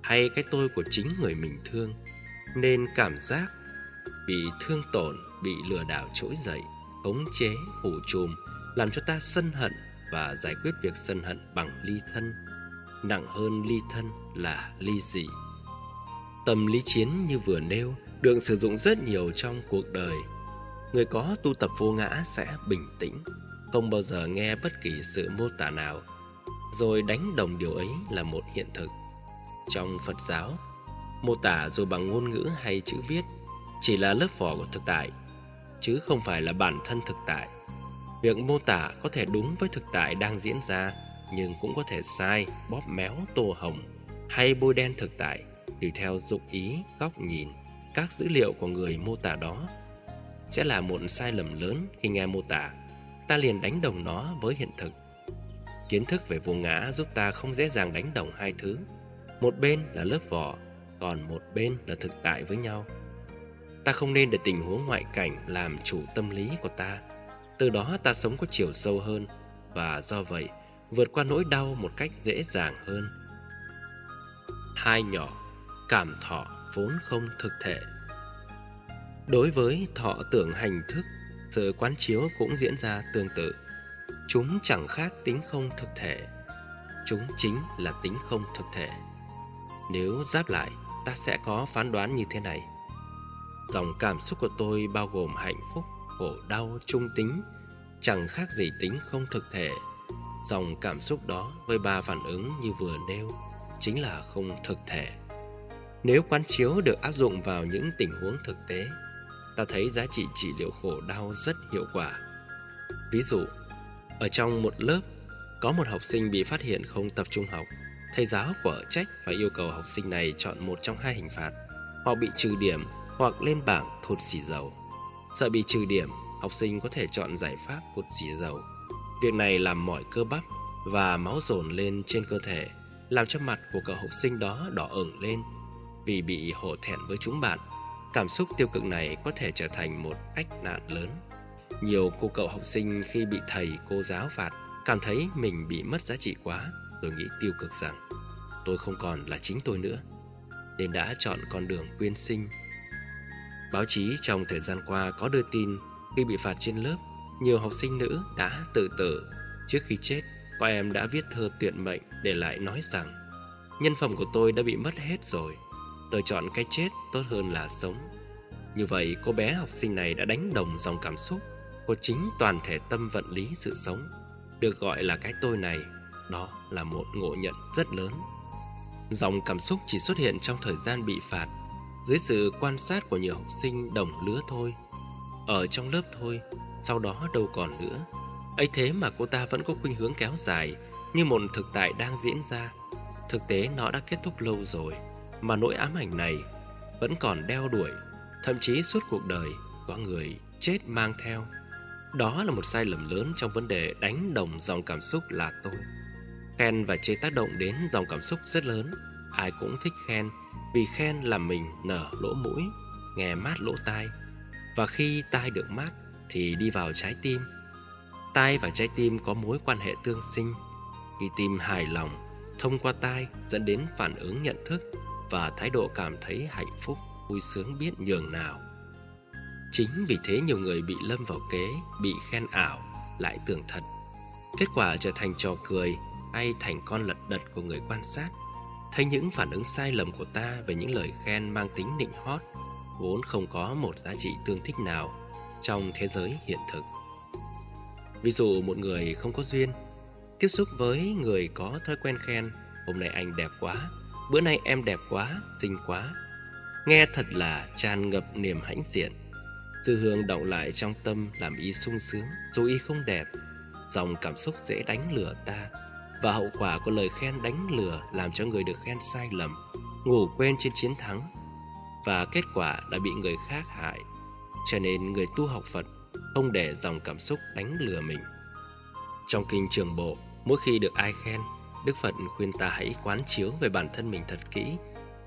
hay cái tôi của chính người mình thương nên cảm giác bị thương tổn bị lừa đảo trỗi dậy khống chế phủ trùm làm cho ta sân hận và giải quyết việc sân hận bằng ly thân. Nặng hơn ly thân là ly dị. Tâm lý chiến như vừa nêu được sử dụng rất nhiều trong cuộc đời. Người có tu tập vô ngã sẽ bình tĩnh, không bao giờ nghe bất kỳ sự mô tả nào. Rồi đánh đồng điều ấy là một hiện thực. Trong phật giáo, mô tả dù bằng ngôn ngữ hay chữ viết chỉ là lớp vỏ của thực tại, chứ không phải là bản thân thực tại việc mô tả có thể đúng với thực tại đang diễn ra, nhưng cũng có thể sai, bóp méo, tô hồng hay bôi đen thực tại, tùy theo dụng ý, góc nhìn, các dữ liệu của người mô tả đó. Sẽ là một sai lầm lớn khi nghe mô tả, ta liền đánh đồng nó với hiện thực. Kiến thức về vô ngã giúp ta không dễ dàng đánh đồng hai thứ. Một bên là lớp vỏ, còn một bên là thực tại với nhau. Ta không nên để tình huống ngoại cảnh làm chủ tâm lý của ta từ đó ta sống có chiều sâu hơn, và do vậy, vượt qua nỗi đau một cách dễ dàng hơn. Hai nhỏ, cảm thọ vốn không thực thể. Đối với thọ tưởng hành thức, sự quán chiếu cũng diễn ra tương tự. Chúng chẳng khác tính không thực thể, chúng chính là tính không thực thể. Nếu giáp lại, ta sẽ có phán đoán như thế này. Dòng cảm xúc của tôi bao gồm hạnh phúc khổ đau trung tính chẳng khác gì tính không thực thể dòng cảm xúc đó với ba phản ứng như vừa nêu chính là không thực thể nếu quán chiếu được áp dụng vào những tình huống thực tế, ta thấy giá trị trị liệu khổ đau rất hiệu quả. Ví dụ, ở trong một lớp, có một học sinh bị phát hiện không tập trung học. Thầy giáo của trách và yêu cầu học sinh này chọn một trong hai hình phạt, hoặc bị trừ điểm hoặc lên bảng thụt xì dầu. Sợ bị trừ điểm, học sinh có thể chọn giải pháp cụt xì dầu. Việc này làm mỏi cơ bắp và máu dồn lên trên cơ thể, làm cho mặt của cậu học sinh đó đỏ ửng lên vì bị hổ thẹn với chúng bạn. Cảm xúc tiêu cực này có thể trở thành một ách nạn lớn. Nhiều cô cậu học sinh khi bị thầy cô giáo phạt cảm thấy mình bị mất giá trị quá rồi nghĩ tiêu cực rằng tôi không còn là chính tôi nữa nên đã chọn con đường quyên sinh. Báo chí trong thời gian qua có đưa tin khi bị phạt trên lớp, nhiều học sinh nữ đã tự tử. Trước khi chết, có em đã viết thơ tuyệt mệnh để lại nói rằng nhân phẩm của tôi đã bị mất hết rồi tôi chọn cái chết tốt hơn là sống. Như vậy, cô bé học sinh này đã đánh đồng dòng cảm xúc của chính toàn thể tâm vận lý sự sống, được gọi là cái tôi này, đó là một ngộ nhận rất lớn. Dòng cảm xúc chỉ xuất hiện trong thời gian bị phạt, dưới sự quan sát của nhiều học sinh đồng lứa thôi. Ở trong lớp thôi, sau đó đâu còn nữa. ấy thế mà cô ta vẫn có khuynh hướng kéo dài, như một thực tại đang diễn ra. Thực tế nó đã kết thúc lâu rồi mà nỗi ám ảnh này vẫn còn đeo đuổi, thậm chí suốt cuộc đời có người chết mang theo. Đó là một sai lầm lớn trong vấn đề đánh đồng dòng cảm xúc là tôi. Khen và chế tác động đến dòng cảm xúc rất lớn. Ai cũng thích khen vì khen làm mình nở lỗ mũi, nghe mát lỗ tai. Và khi tai được mát thì đi vào trái tim. Tai và trái tim có mối quan hệ tương sinh. Khi tim hài lòng, thông qua tai dẫn đến phản ứng nhận thức và thái độ cảm thấy hạnh phúc, vui sướng biết nhường nào. Chính vì thế nhiều người bị lâm vào kế, bị khen ảo, lại tưởng thật. Kết quả trở thành trò cười hay thành con lật đật của người quan sát. Thấy những phản ứng sai lầm của ta về những lời khen mang tính nịnh hót vốn không có một giá trị tương thích nào trong thế giới hiện thực. Ví dụ một người không có duyên, tiếp xúc với người có thói quen khen, hôm nay anh đẹp quá, bữa nay em đẹp quá, xinh quá. Nghe thật là tràn ngập niềm hãnh diện. Dư hương động lại trong tâm làm y sung sướng, dù y không đẹp. Dòng cảm xúc dễ đánh lừa ta, và hậu quả của lời khen đánh lừa làm cho người được khen sai lầm, ngủ quên trên chiến thắng, và kết quả đã bị người khác hại. Cho nên người tu học Phật không để dòng cảm xúc đánh lừa mình. Trong kinh trường bộ, mỗi khi được ai khen, Đức Phật khuyên ta hãy quán chiếu về bản thân mình thật kỹ,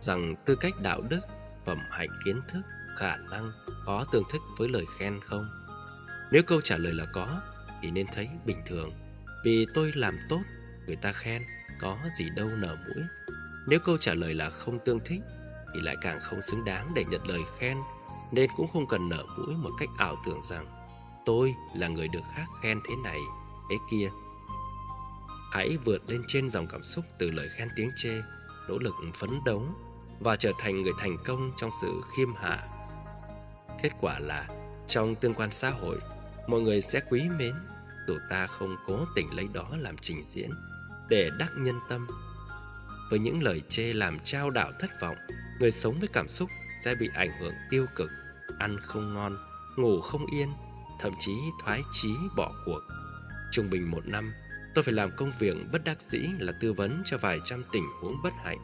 rằng tư cách đạo đức, phẩm hạnh kiến thức, khả năng có tương thích với lời khen không? Nếu câu trả lời là có, thì nên thấy bình thường, vì tôi làm tốt, người ta khen, có gì đâu nở mũi. Nếu câu trả lời là không tương thích, thì lại càng không xứng đáng để nhận lời khen, nên cũng không cần nở mũi một cách ảo tưởng rằng tôi là người được khác khen thế này, thế kia. Hãy vượt lên trên dòng cảm xúc từ lời khen tiếng chê, nỗ lực phấn đấu và trở thành người thành công trong sự khiêm hạ. Kết quả là trong tương quan xã hội, mọi người sẽ quý mến dù ta không cố tình lấy đó làm trình diễn để đắc nhân tâm. Với những lời chê làm trao đạo thất vọng, người sống với cảm xúc sẽ bị ảnh hưởng tiêu cực, ăn không ngon, ngủ không yên, thậm chí thoái chí bỏ cuộc. Trung bình một năm, tôi phải làm công việc bất đắc dĩ là tư vấn cho vài trăm tình huống bất hạnh.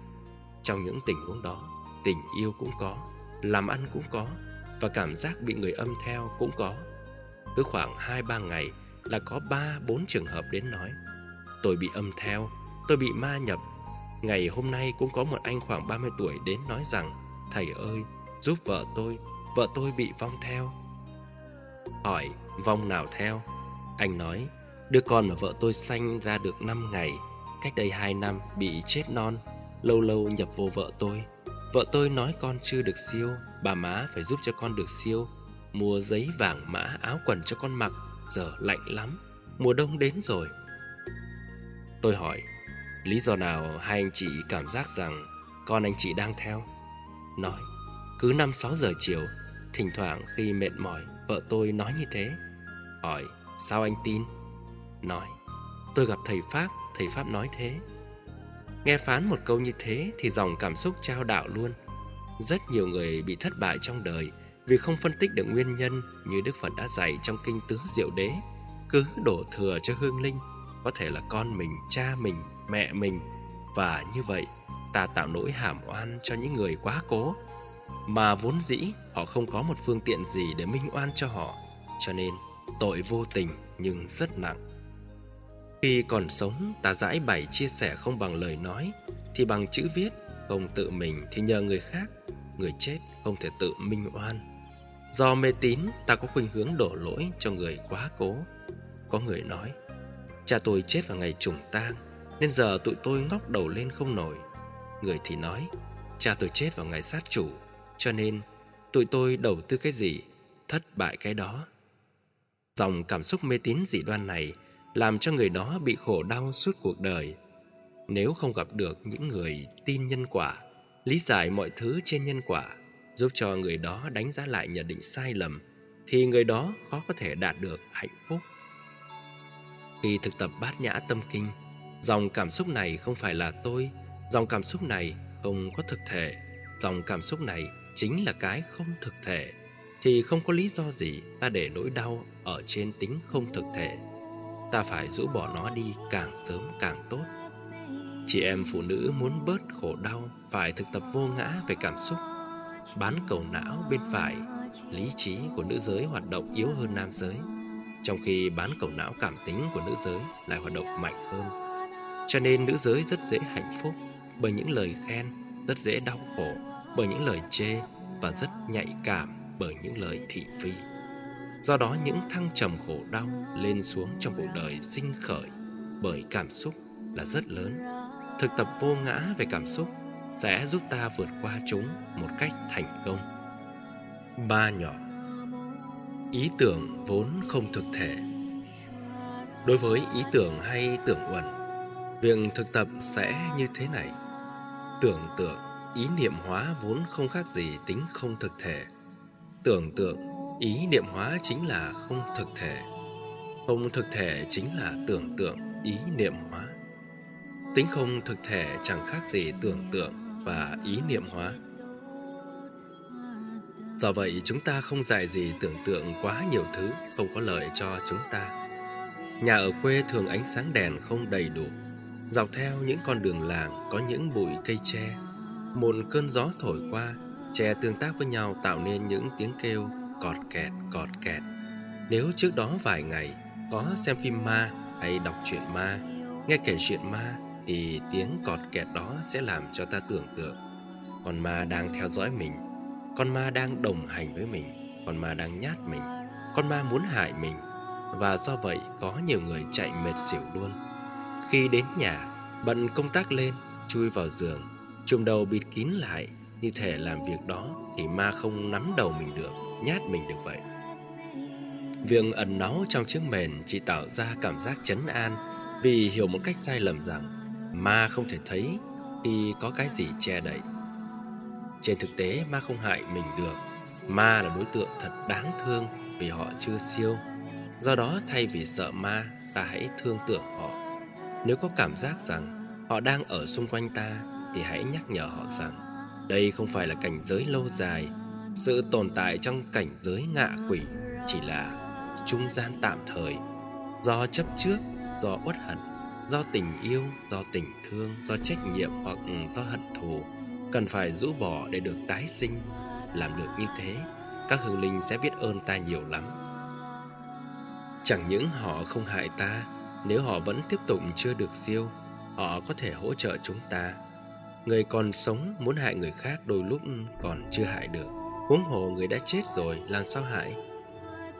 Trong những tình huống đó, tình yêu cũng có, làm ăn cũng có, và cảm giác bị người âm theo cũng có. Cứ khoảng 2-3 ngày là có 3-4 trường hợp đến nói Tôi bị âm theo, tôi bị ma nhập. Ngày hôm nay cũng có một anh khoảng 30 tuổi đến nói rằng Thầy ơi, giúp vợ tôi, vợ tôi bị vong theo. Hỏi, vong nào theo? Anh nói, đứa con mà vợ tôi sanh ra được 5 ngày, cách đây 2 năm bị chết non, lâu lâu nhập vô vợ tôi. Vợ tôi nói con chưa được siêu, bà má phải giúp cho con được siêu, mua giấy vàng mã áo quần cho con mặc, giờ lạnh lắm, mùa đông đến rồi. Tôi hỏi, lý do nào hai anh chị cảm giác rằng con anh chị đang theo? Nói, cứ 5-6 giờ chiều, thỉnh thoảng khi mệt mỏi, vợ tôi nói như thế. Hỏi, sao anh tin? Nói, tôi gặp thầy Pháp, thầy Pháp nói thế. Nghe phán một câu như thế thì dòng cảm xúc trao đạo luôn. Rất nhiều người bị thất bại trong đời vì không phân tích được nguyên nhân như Đức Phật đã dạy trong kinh tứ diệu đế. Cứ đổ thừa cho hương linh, có thể là con mình, cha mình, mẹ mình. Và như vậy, ta tạo nỗi hàm oan cho những người quá cố. Mà vốn dĩ họ không có một phương tiện gì để minh oan cho họ. Cho nên, tội vô tình nhưng rất nặng. Khi còn sống, ta giải bày chia sẻ không bằng lời nói, thì bằng chữ viết, không tự mình thì nhờ người khác. Người chết không thể tự minh oan. Do mê tín, ta có khuynh hướng đổ lỗi cho người quá cố. Có người nói, cha tôi chết vào ngày trùng tang, nên giờ tụi tôi ngóc đầu lên không nổi. Người thì nói, cha tôi chết vào ngày sát chủ, cho nên tụi tôi đầu tư cái gì, thất bại cái đó. Dòng cảm xúc mê tín dị đoan này làm cho người đó bị khổ đau suốt cuộc đời. Nếu không gặp được những người tin nhân quả, lý giải mọi thứ trên nhân quả, giúp cho người đó đánh giá lại nhận định sai lầm, thì người đó khó có thể đạt được hạnh phúc. Khi thực tập bát nhã tâm kinh, dòng cảm xúc này không phải là tôi, dòng cảm xúc này không có thực thể, dòng cảm xúc này chính là cái không thực thể, thì không có lý do gì ta để nỗi đau ở trên tính không thực thể ta phải rũ bỏ nó đi càng sớm càng tốt. Chị em phụ nữ muốn bớt khổ đau phải thực tập vô ngã về cảm xúc. Bán cầu não bên phải, lý trí của nữ giới hoạt động yếu hơn nam giới, trong khi bán cầu não cảm tính của nữ giới lại hoạt động mạnh hơn. Cho nên nữ giới rất dễ hạnh phúc bởi những lời khen, rất dễ đau khổ bởi những lời chê và rất nhạy cảm bởi những lời thị phi. Do đó những thăng trầm khổ đau lên xuống trong cuộc đời sinh khởi bởi cảm xúc là rất lớn. Thực tập vô ngã về cảm xúc sẽ giúp ta vượt qua chúng một cách thành công. Ba nhỏ Ý tưởng vốn không thực thể Đối với ý tưởng hay tưởng uẩn, việc thực tập sẽ như thế này. Tưởng tượng, ý niệm hóa vốn không khác gì tính không thực thể. Tưởng tượng, ý niệm hóa chính là không thực thể. Không thực thể chính là tưởng tượng, ý niệm hóa. Tính không thực thể chẳng khác gì tưởng tượng và ý niệm hóa. Do vậy chúng ta không dạy gì tưởng tượng quá nhiều thứ không có lợi cho chúng ta. Nhà ở quê thường ánh sáng đèn không đầy đủ. Dọc theo những con đường làng có những bụi cây tre. Một cơn gió thổi qua, tre tương tác với nhau tạo nên những tiếng kêu cọt kẹt cọt kẹt. Nếu trước đó vài ngày có xem phim ma hay đọc truyện ma, nghe kể chuyện ma thì tiếng cọt kẹt đó sẽ làm cho ta tưởng tượng còn ma đang theo dõi mình con ma đang đồng hành với mình, con ma đang nhát mình, con ma muốn hại mình. Và do vậy, có nhiều người chạy mệt xỉu luôn. Khi đến nhà, bận công tác lên, chui vào giường, chùm đầu bịt kín lại, như thể làm việc đó thì ma không nắm đầu mình được, nhát mình được vậy. Việc ẩn náu trong chiếc mền chỉ tạo ra cảm giác chấn an, vì hiểu một cách sai lầm rằng ma không thể thấy thì có cái gì che đậy trên thực tế ma không hại mình được. Ma là đối tượng thật đáng thương vì họ chưa siêu. Do đó thay vì sợ ma ta hãy thương tưởng họ. Nếu có cảm giác rằng họ đang ở xung quanh ta Thì hãy nhắc nhở họ rằng Đây không phải là cảnh giới lâu dài. Sự tồn tại trong cảnh giới ngạ quỷ Chỉ là trung gian tạm thời. Do chấp trước, do uất hận Do tình yêu, do tình thương, do trách nhiệm hoặc ừ, do hận thù cần phải rũ bỏ để được tái sinh. Làm được như thế, các hương linh sẽ biết ơn ta nhiều lắm. Chẳng những họ không hại ta, nếu họ vẫn tiếp tục chưa được siêu, họ có thể hỗ trợ chúng ta. Người còn sống muốn hại người khác đôi lúc còn chưa hại được. Huống hồ người đã chết rồi, làm sao hại?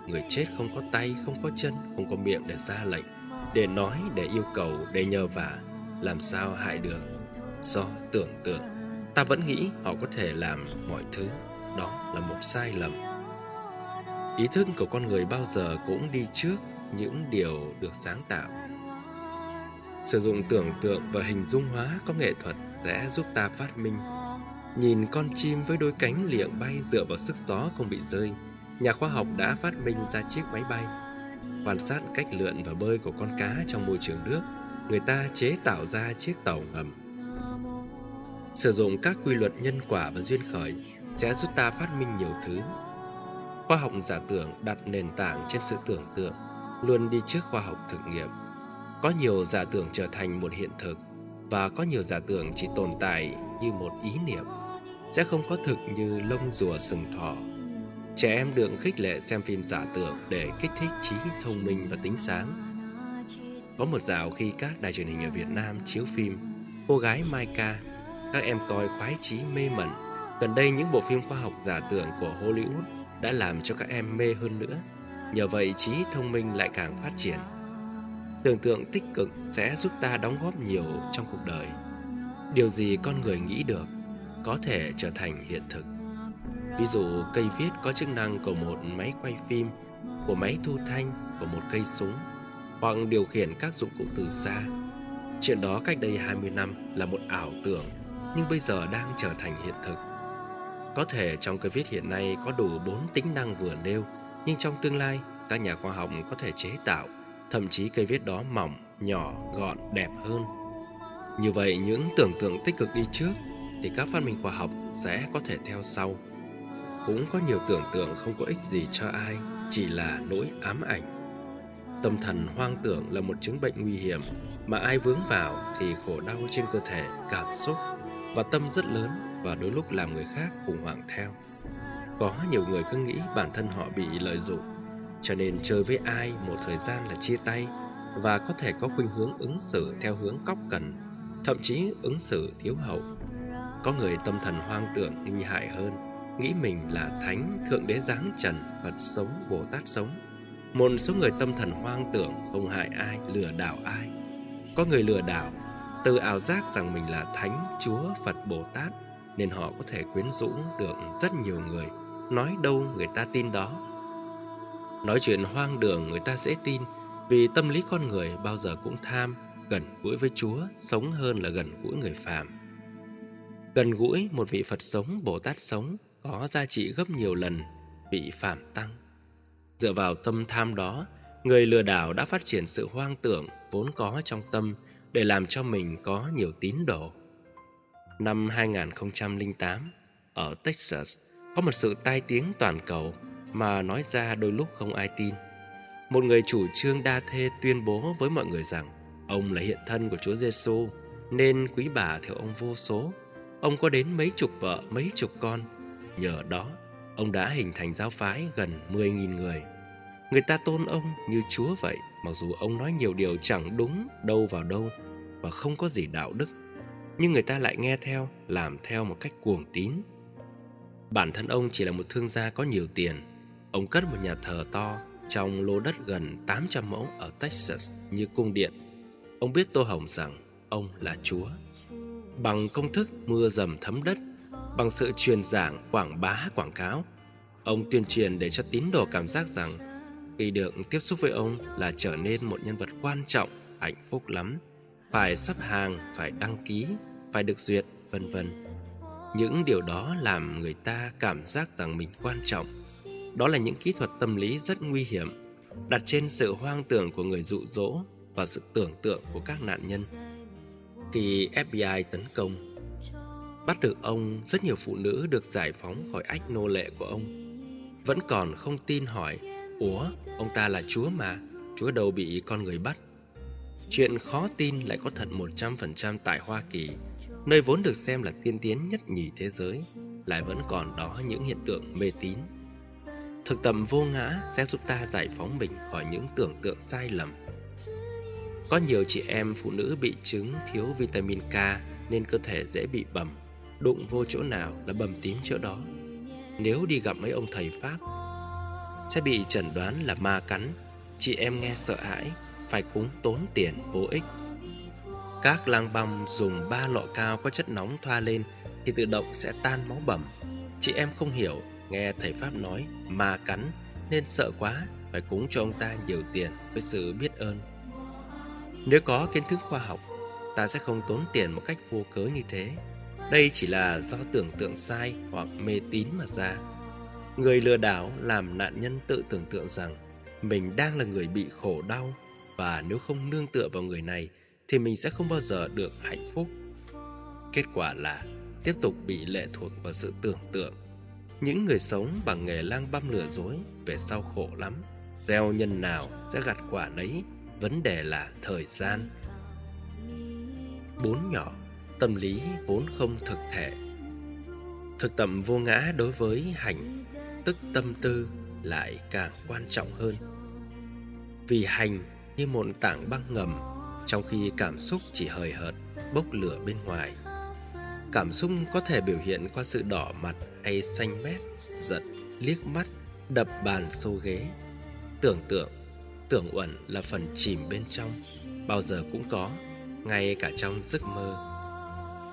Người chết không có tay, không có chân, không có miệng để ra lệnh, để nói, để yêu cầu, để nhờ vả, làm sao hại được? Do tưởng tượng ta vẫn nghĩ họ có thể làm mọi thứ. Đó là một sai lầm. Ý thức của con người bao giờ cũng đi trước những điều được sáng tạo. Sử dụng tưởng tượng và hình dung hóa có nghệ thuật sẽ giúp ta phát minh. Nhìn con chim với đôi cánh liệng bay dựa vào sức gió không bị rơi, nhà khoa học đã phát minh ra chiếc máy bay. Quan sát cách lượn và bơi của con cá trong môi trường nước, người ta chế tạo ra chiếc tàu ngầm. Sử dụng các quy luật nhân quả và duyên khởi sẽ giúp ta phát minh nhiều thứ. Khoa học giả tưởng đặt nền tảng trên sự tưởng tượng, luôn đi trước khoa học thực nghiệm. Có nhiều giả tưởng trở thành một hiện thực và có nhiều giả tưởng chỉ tồn tại như một ý niệm, sẽ không có thực như lông rùa sừng thỏ. Trẻ em được khích lệ xem phim giả tưởng để kích thích trí thông minh và tính sáng. Có một dạo khi các đài truyền hình ở Việt Nam chiếu phim Cô gái Mai Ca các em coi khoái chí mê mẩn. Gần đây những bộ phim khoa học giả tưởng của Hollywood đã làm cho các em mê hơn nữa. Nhờ vậy trí thông minh lại càng phát triển. Tưởng tượng tích cực sẽ giúp ta đóng góp nhiều trong cuộc đời. Điều gì con người nghĩ được có thể trở thành hiện thực. Ví dụ cây viết có chức năng của một máy quay phim, của máy thu thanh, của một cây súng, hoặc điều khiển các dụng cụ từ xa. Chuyện đó cách đây 20 năm là một ảo tưởng nhưng bây giờ đang trở thành hiện thực. Có thể trong cây viết hiện nay có đủ bốn tính năng vừa nêu, nhưng trong tương lai, các nhà khoa học có thể chế tạo, thậm chí cây viết đó mỏng, nhỏ, gọn, đẹp hơn. Như vậy, những tưởng tượng tích cực đi trước, thì các phát minh khoa học sẽ có thể theo sau. Cũng có nhiều tưởng tượng không có ích gì cho ai, chỉ là nỗi ám ảnh. Tâm thần hoang tưởng là một chứng bệnh nguy hiểm mà ai vướng vào thì khổ đau trên cơ thể, cảm xúc và tâm rất lớn và đôi lúc làm người khác khủng hoảng theo. Có nhiều người cứ nghĩ bản thân họ bị lợi dụng, cho nên chơi với ai một thời gian là chia tay và có thể có khuynh hướng ứng xử theo hướng cóc cần, thậm chí ứng xử thiếu hậu. Có người tâm thần hoang tưởng nguy hại hơn, nghĩ mình là thánh, thượng đế giáng trần, Phật sống, Bồ Tát sống. Một số người tâm thần hoang tưởng không hại ai, lừa đảo ai. Có người lừa đảo từ ảo giác rằng mình là Thánh, Chúa, Phật, Bồ Tát nên họ có thể quyến rũ được rất nhiều người. Nói đâu người ta tin đó. Nói chuyện hoang đường người ta dễ tin Vì tâm lý con người bao giờ cũng tham, gần gũi với Chúa, sống hơn là gần gũi người phàm. Gần gũi một vị Phật sống, Bồ Tát sống có giá trị gấp nhiều lần vị phàm tăng. Dựa vào tâm tham đó, người lừa đảo đã phát triển sự hoang tưởng vốn có trong tâm để làm cho mình có nhiều tín đồ. Năm 2008, ở Texas, có một sự tai tiếng toàn cầu mà nói ra đôi lúc không ai tin. Một người chủ trương đa thê tuyên bố với mọi người rằng ông là hiện thân của Chúa Giêsu nên quý bà theo ông vô số. Ông có đến mấy chục vợ, mấy chục con. Nhờ đó, ông đã hình thành giáo phái gần 10.000 người. Người ta tôn ông như Chúa vậy, mặc dù ông nói nhiều điều chẳng đúng đâu vào đâu và không có gì đạo đức. Nhưng người ta lại nghe theo, làm theo một cách cuồng tín. Bản thân ông chỉ là một thương gia có nhiều tiền. Ông cất một nhà thờ to trong lô đất gần 800 mẫu ở Texas như cung điện. Ông biết Tô Hồng rằng ông là Chúa. Bằng công thức mưa dầm thấm đất, bằng sự truyền giảng, quảng bá, quảng cáo, ông tuyên truyền để cho tín đồ cảm giác rằng khi được tiếp xúc với ông là trở nên một nhân vật quan trọng, hạnh phúc lắm, phải sắp hàng, phải đăng ký, phải được duyệt, vân vân. Những điều đó làm người ta cảm giác rằng mình quan trọng. Đó là những kỹ thuật tâm lý rất nguy hiểm, đặt trên sự hoang tưởng của người dụ dỗ và sự tưởng tượng của các nạn nhân. Khi FBI tấn công, bắt được ông, rất nhiều phụ nữ được giải phóng khỏi ách nô lệ của ông. Vẫn còn không tin hỏi, Ủa, ông ta là Chúa mà, Chúa đâu bị con người bắt. Chuyện khó tin lại có thật 100% tại Hoa Kỳ nơi vốn được xem là tiên tiến nhất nhì thế giới, lại vẫn còn đó những hiện tượng mê tín. Thực tập vô ngã sẽ giúp ta giải phóng mình khỏi những tưởng tượng sai lầm. Có nhiều chị em phụ nữ bị chứng thiếu vitamin K nên cơ thể dễ bị bầm, đụng vô chỗ nào là bầm tím chỗ đó. Nếu đi gặp mấy ông thầy Pháp, sẽ bị chẩn đoán là ma cắn, chị em nghe sợ hãi, phải cúng tốn tiền vô ích. Các lang băm dùng ba lọ cao có chất nóng thoa lên thì tự động sẽ tan máu bầm. Chị em không hiểu, nghe thầy Pháp nói ma cắn nên sợ quá, phải cúng cho ông ta nhiều tiền với sự biết ơn. Nếu có kiến thức khoa học, ta sẽ không tốn tiền một cách vô cớ như thế. Đây chỉ là do tưởng tượng sai hoặc mê tín mà ra. Người lừa đảo làm nạn nhân tự tưởng tượng rằng mình đang là người bị khổ đau và nếu không nương tựa vào người này thì mình sẽ không bao giờ được hạnh phúc. Kết quả là tiếp tục bị lệ thuộc vào sự tưởng tượng. Những người sống bằng nghề lang băm lừa dối về sau khổ lắm. Gieo nhân nào sẽ gặt quả nấy, vấn đề là thời gian. Bốn nhỏ, tâm lý vốn không thực thể. Thực tập vô ngã đối với hành, tức tâm tư lại càng quan trọng hơn. Vì hành như một tảng băng ngầm trong khi cảm xúc chỉ hời hợt, bốc lửa bên ngoài. Cảm xúc có thể biểu hiện qua sự đỏ mặt hay xanh mét, giận, liếc mắt, đập bàn xô ghế. Tưởng tượng, tưởng uẩn là phần chìm bên trong, bao giờ cũng có, ngay cả trong giấc mơ.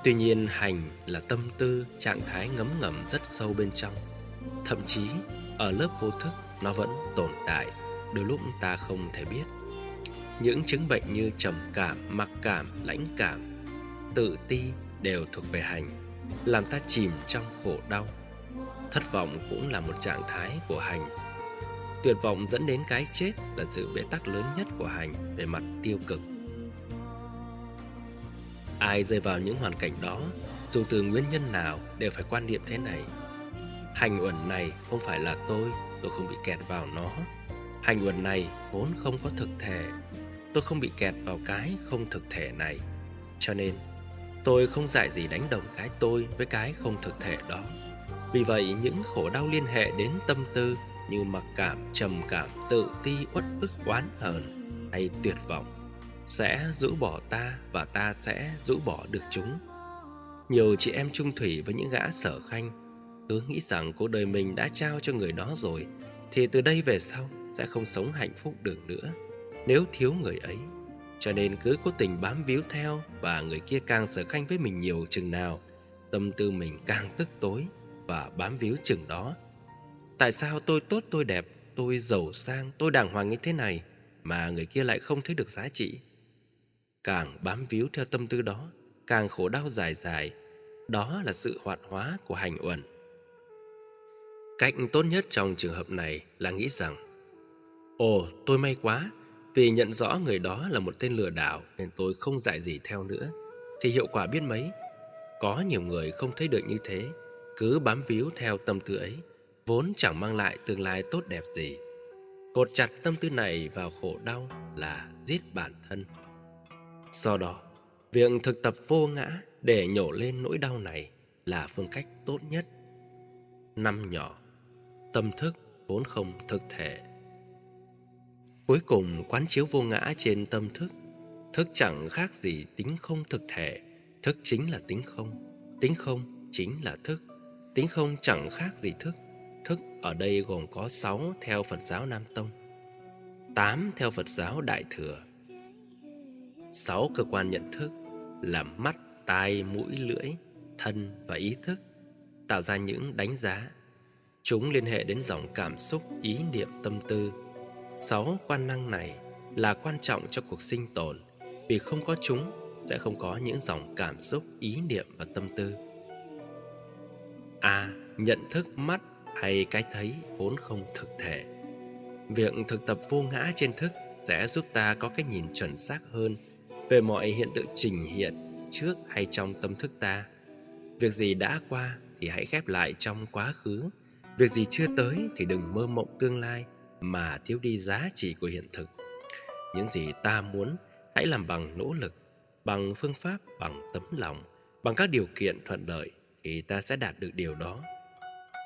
Tuy nhiên hành là tâm tư, trạng thái ngấm ngầm rất sâu bên trong. Thậm chí, ở lớp vô thức nó vẫn tồn tại, đôi lúc ta không thể biết. Những chứng bệnh như trầm cảm, mặc cảm, lãnh cảm, tự ti đều thuộc về hành, làm ta chìm trong khổ đau. Thất vọng cũng là một trạng thái của hành. Tuyệt vọng dẫn đến cái chết là sự bế tắc lớn nhất của hành về mặt tiêu cực. Ai rơi vào những hoàn cảnh đó, dù từ nguyên nhân nào đều phải quan niệm thế này. Hành uẩn này không phải là tôi, tôi không bị kẹt vào nó. Hành uẩn này vốn không có thực thể, tôi không bị kẹt vào cái không thực thể này. Cho nên, tôi không dạy gì đánh đồng cái tôi với cái không thực thể đó. Vì vậy, những khổ đau liên hệ đến tâm tư như mặc cảm, trầm cảm, tự ti, uất ức, oán hờn hay tuyệt vọng sẽ rũ bỏ ta và ta sẽ rũ bỏ được chúng. Nhiều chị em trung thủy với những gã sở khanh cứ nghĩ rằng cuộc đời mình đã trao cho người đó rồi thì từ đây về sau sẽ không sống hạnh phúc được nữa nếu thiếu người ấy. Cho nên cứ cố tình bám víu theo và người kia càng sở khanh với mình nhiều chừng nào, tâm tư mình càng tức tối và bám víu chừng đó. Tại sao tôi tốt tôi đẹp, tôi giàu sang, tôi đàng hoàng như thế này mà người kia lại không thấy được giá trị. Càng bám víu theo tâm tư đó, càng khổ đau dài dài, đó là sự hoạt hóa của hành uẩn. Cách tốt nhất trong trường hợp này là nghĩ rằng Ồ, tôi may quá, vì nhận rõ người đó là một tên lừa đảo nên tôi không dạy gì theo nữa. Thì hiệu quả biết mấy. Có nhiều người không thấy được như thế, cứ bám víu theo tâm tư ấy, vốn chẳng mang lại tương lai tốt đẹp gì. Cột chặt tâm tư này vào khổ đau là giết bản thân. Do đó, việc thực tập vô ngã để nhổ lên nỗi đau này là phương cách tốt nhất. Năm nhỏ, tâm thức vốn không thực thể. Cuối cùng quán chiếu vô ngã trên tâm thức, thức chẳng khác gì tính không thực thể, thức chính là tính không, tính không chính là thức, tính không chẳng khác gì thức. Thức ở đây gồm có 6 theo Phật giáo Nam Tông, 8 theo Phật giáo Đại Thừa. 6 cơ quan nhận thức là mắt, tai, mũi, lưỡi, thân và ý thức, tạo ra những đánh giá. Chúng liên hệ đến dòng cảm xúc, ý niệm, tâm tư. sáu quan năng này là quan trọng cho cuộc sinh tồn, vì không có chúng sẽ không có những dòng cảm xúc, ý niệm và tâm tư. A. Nhận thức mắt hay cái thấy vốn không thực thể. Việc thực tập vô ngã trên thức sẽ giúp ta có cái nhìn chuẩn xác hơn về mọi hiện tượng trình hiện trước hay trong tâm thức ta. Việc gì đã qua thì hãy khép lại trong quá khứ, việc gì chưa tới thì đừng mơ mộng tương lai mà thiếu đi giá trị của hiện thực. Những gì ta muốn hãy làm bằng nỗ lực, bằng phương pháp, bằng tấm lòng, bằng các điều kiện thuận lợi thì ta sẽ đạt được điều đó.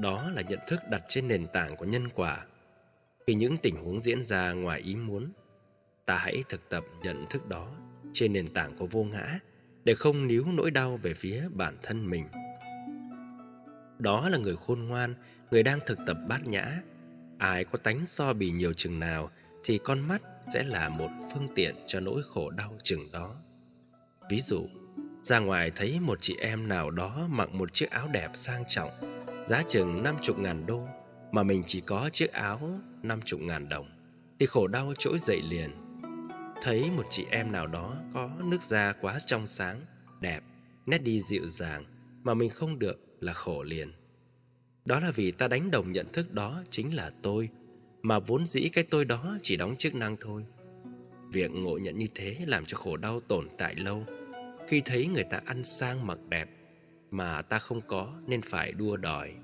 Đó là nhận thức đặt trên nền tảng của nhân quả. Khi những tình huống diễn ra ngoài ý muốn, ta hãy thực tập nhận thức đó trên nền tảng của vô ngã để không níu nỗi đau về phía bản thân mình. Đó là người khôn ngoan, người đang thực tập bát nhã. Ai có tánh so bì nhiều chừng nào thì con mắt sẽ là một phương tiện cho nỗi khổ đau chừng đó. Ví dụ, ra ngoài thấy một chị em nào đó mặc một chiếc áo đẹp sang trọng, giá chừng 50 ngàn đô, mà mình chỉ có chiếc áo 50 ngàn đồng, thì khổ đau trỗi dậy liền. Thấy một chị em nào đó có nước da quá trong sáng, đẹp, nét đi dịu dàng, mà mình không được là khổ liền. Đó là vì ta đánh đồng nhận thức đó chính là tôi, mà vốn dĩ cái tôi đó chỉ đóng chức năng thôi. Việc ngộ nhận như thế làm cho khổ đau tồn tại lâu. Khi thấy người ta ăn sang mặc đẹp, mà ta không có nên phải đua đòi.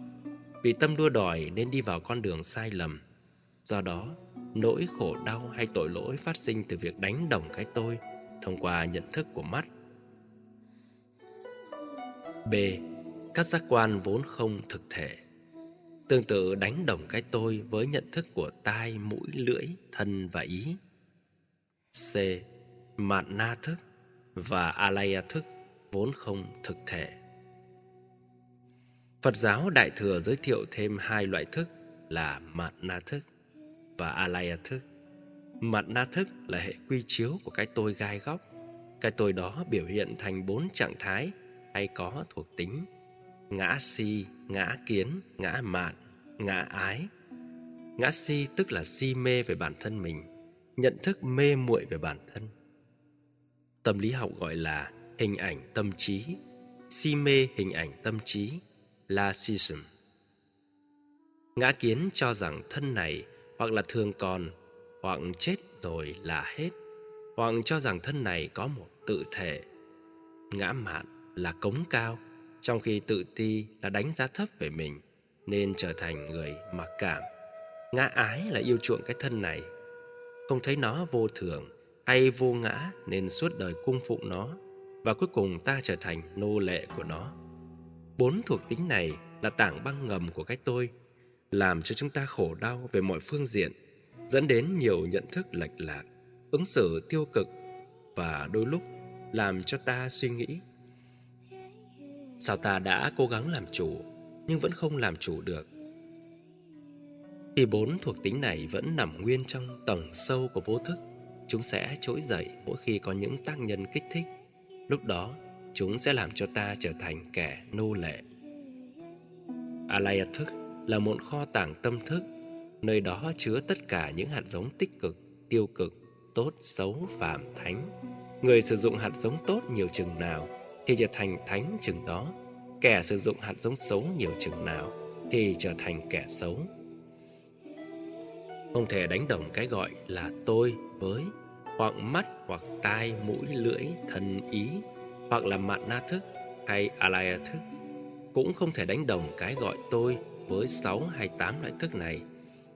Vì tâm đua đòi nên đi vào con đường sai lầm. Do đó, nỗi khổ đau hay tội lỗi phát sinh từ việc đánh đồng cái tôi thông qua nhận thức của mắt. B. Các giác quan vốn không thực thể Tương tự đánh đồng cái tôi với nhận thức của tai, mũi, lưỡi, thân và ý. C. Mạn na thức và alaya thức vốn không thực thể. Phật giáo Đại Thừa giới thiệu thêm hai loại thức là Mạn Na thức và Alaya thức. Mạn Na thức là hệ quy chiếu của cái tôi gai góc. Cái tôi đó biểu hiện thành bốn trạng thái hay có thuộc tính ngã si, ngã kiến, ngã mạn, ngã ái. Ngã si tức là si mê về bản thân mình, nhận thức mê muội về bản thân. Tâm lý học gọi là hình ảnh tâm trí, si mê hình ảnh tâm trí là Lassism. Ngã kiến cho rằng thân này hoặc là thường còn, hoặc chết rồi là hết, hoặc cho rằng thân này có một tự thể. Ngã mạn là cống cao, trong khi tự ti là đánh giá thấp về mình, nên trở thành người mặc cảm. Ngã ái là yêu chuộng cái thân này, không thấy nó vô thường hay vô ngã nên suốt đời cung phụng nó, và cuối cùng ta trở thành nô lệ của nó. Bốn thuộc tính này là tảng băng ngầm của cái tôi, làm cho chúng ta khổ đau về mọi phương diện, dẫn đến nhiều nhận thức lệch lạc, ứng xử tiêu cực và đôi lúc làm cho ta suy nghĩ sao ta đã cố gắng làm chủ nhưng vẫn không làm chủ được. Khi bốn thuộc tính này vẫn nằm nguyên trong tầng sâu của vô thức, chúng sẽ trỗi dậy mỗi khi có những tác nhân kích thích. Lúc đó, chúng sẽ làm cho ta trở thành kẻ nô lệ. Alaya thức là một kho tàng tâm thức, nơi đó chứa tất cả những hạt giống tích cực, tiêu cực tốt xấu phạm thánh. Người sử dụng hạt giống tốt nhiều chừng nào thì trở thành thánh chừng đó. Kẻ sử dụng hạt giống xấu nhiều chừng nào thì trở thành kẻ xấu. Không thể đánh đồng cái gọi là tôi với hoặc mắt hoặc tai, mũi, lưỡi thần ý, hoặc là mạn na thức hay alaya thức cũng không thể đánh đồng cái gọi tôi với sáu hay tám loại thức này,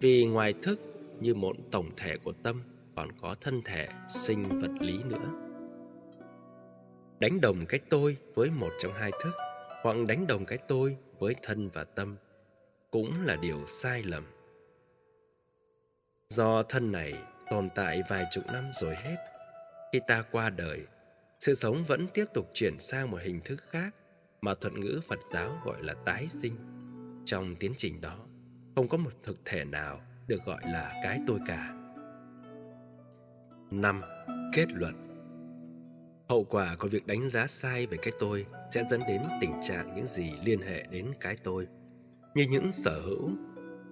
vì ngoài thức như một tổng thể của tâm còn có thân thể, sinh vật lý nữa đánh đồng cái tôi với một trong hai thức hoặc đánh đồng cái tôi với thân và tâm cũng là điều sai lầm. Do thân này tồn tại vài chục năm rồi hết, khi ta qua đời, sự sống vẫn tiếp tục chuyển sang một hình thức khác mà thuật ngữ phật giáo gọi là tái sinh. Trong tiến trình đó, không có một thực thể nào được gọi là cái tôi cả. Năm, kết luận hậu quả của việc đánh giá sai về cái tôi sẽ dẫn đến tình trạng những gì liên hệ đến cái tôi. Như những sở hữu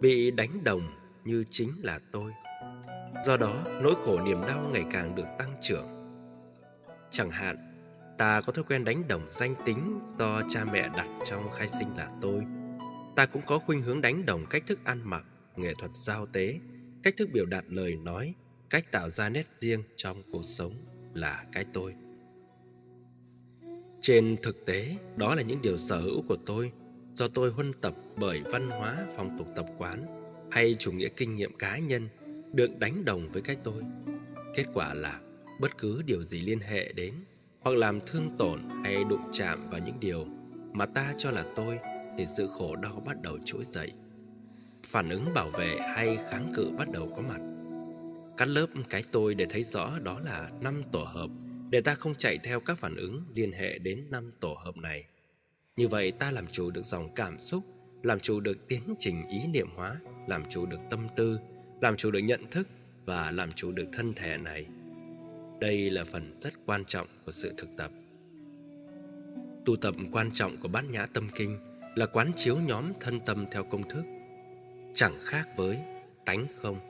bị đánh đồng như chính là tôi. Do đó, nỗi khổ niềm đau ngày càng được tăng trưởng. Chẳng hạn, ta có thói quen đánh đồng danh tính do cha mẹ đặt trong khai sinh là tôi. Ta cũng có khuynh hướng đánh đồng cách thức ăn mặc, nghệ thuật giao tế, cách thức biểu đạt lời nói, cách tạo ra nét riêng trong cuộc sống là cái tôi trên thực tế, đó là những điều sở hữu của tôi, do tôi huân tập bởi văn hóa phong tục tập quán hay chủ nghĩa kinh nghiệm cá nhân được đánh đồng với cái tôi. Kết quả là bất cứ điều gì liên hệ đến hoặc làm thương tổn hay đụng chạm vào những điều mà ta cho là tôi thì sự khổ đau bắt đầu trỗi dậy. Phản ứng bảo vệ hay kháng cự bắt đầu có mặt. Cắt lớp cái tôi để thấy rõ đó là năm tổ hợp để ta không chạy theo các phản ứng liên hệ đến năm tổ hợp này. Như vậy ta làm chủ được dòng cảm xúc, làm chủ được tiến trình ý niệm hóa, làm chủ được tâm tư, làm chủ được nhận thức và làm chủ được thân thể này. Đây là phần rất quan trọng của sự thực tập. Tu tập quan trọng của bát nhã tâm kinh là quán chiếu nhóm thân tâm theo công thức, chẳng khác với tánh không,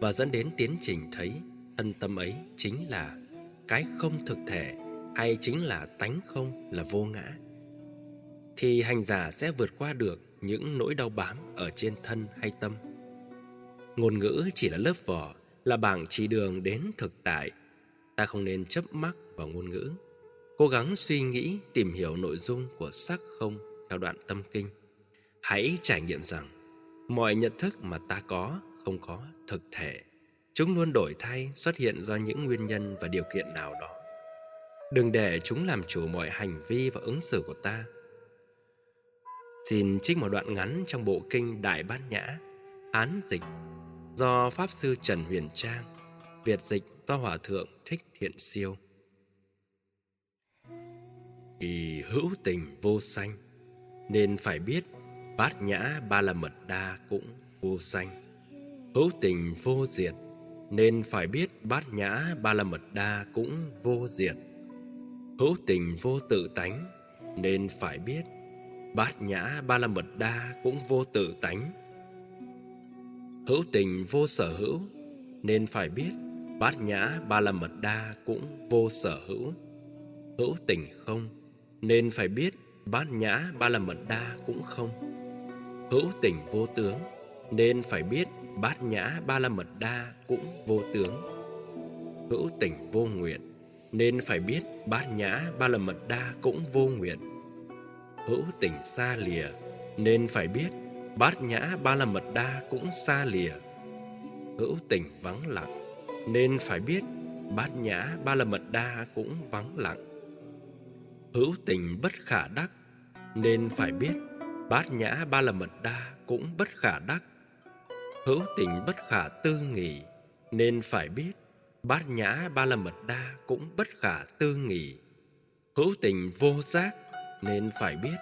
và dẫn đến tiến trình thấy thân tâm ấy chính là cái không thực thể hay chính là tánh không là vô ngã. Thì hành giả sẽ vượt qua được những nỗi đau bám ở trên thân hay tâm. Ngôn ngữ chỉ là lớp vỏ, là bảng chỉ đường đến thực tại. Ta không nên chấp mắc vào ngôn ngữ. Cố gắng suy nghĩ, tìm hiểu nội dung của sắc không theo đoạn tâm kinh. Hãy trải nghiệm rằng, mọi nhận thức mà ta có không có thực thể chúng luôn đổi thay, xuất hiện do những nguyên nhân và điều kiện nào đó. Đừng để chúng làm chủ mọi hành vi và ứng xử của ta. Xin trích một đoạn ngắn trong bộ kinh đại bát nhã, án dịch, do pháp sư trần huyền trang, việt dịch do hòa thượng thích thiện siêu. Thì hữu tình vô sanh, nên phải biết bát nhã ba la mật đa cũng vô sanh. Hữu tình vô diệt nên phải biết bát nhã ba la mật đa cũng vô diệt hữu tình vô tự tánh, nên phải biết bát nhã ba la mật đa cũng vô tự tánh. Hữu tình vô sở hữu, nên phải biết bát nhã ba la mật đa cũng vô sở hữu. Hữu tình không, nên phải biết bát nhã ba la mật đa cũng không. Hữu tình vô tướng, nên phải biết bát nhã ba la mật đa cũng vô tướng. Hữu tình vô nguyện, nên phải biết bát nhã ba la mật đa cũng vô nguyện. Hữu tình xa lìa, nên phải biết bát nhã ba la mật đa cũng xa lìa. Hữu tình vắng lặng, nên phải biết bát nhã ba la mật đa cũng vắng lặng. Hữu tình bất khả đắc, nên phải biết bát nhã ba la mật đa cũng bất khả đắc hữu tình bất khả tư nghỉ nên phải biết, bát nhã ba la mật đa cũng bất khả tư nghỉ hữu tình vô giác, nên phải biết,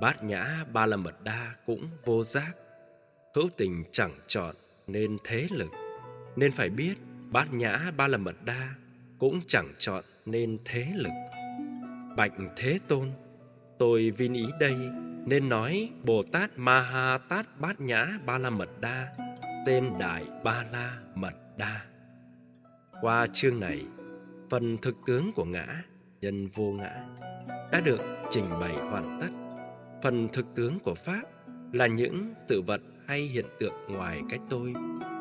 bát nhã ba la mật đa cũng vô giác. Hữu tình chẳng chọn, nên thế lực, nên phải biết, bát nhã ba la mật đa cũng chẳng chọn, nên thế lực. Bạch thế tôn, tôi vin ý đây, nên nói bồ tát ma ha tát bát nhã ba la mật đa tên đại ba la mật đa Qua chương này, phần thực tướng của ngã, nhân vô ngã, đã được trình bày hoàn tất. Phần thực tướng của Pháp là những sự vật hay hiện tượng ngoài cái tôi,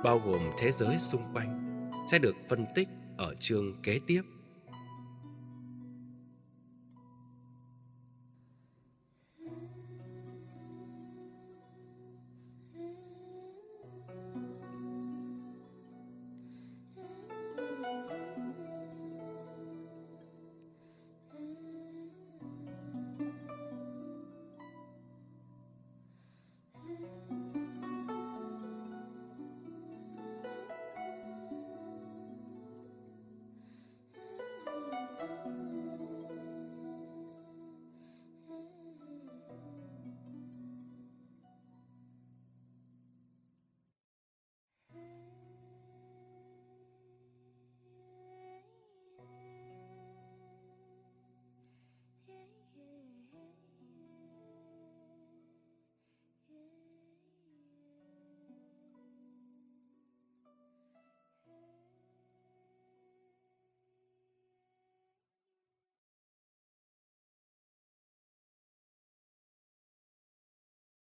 bao gồm thế giới xung quanh, sẽ được phân tích ở chương kế tiếp.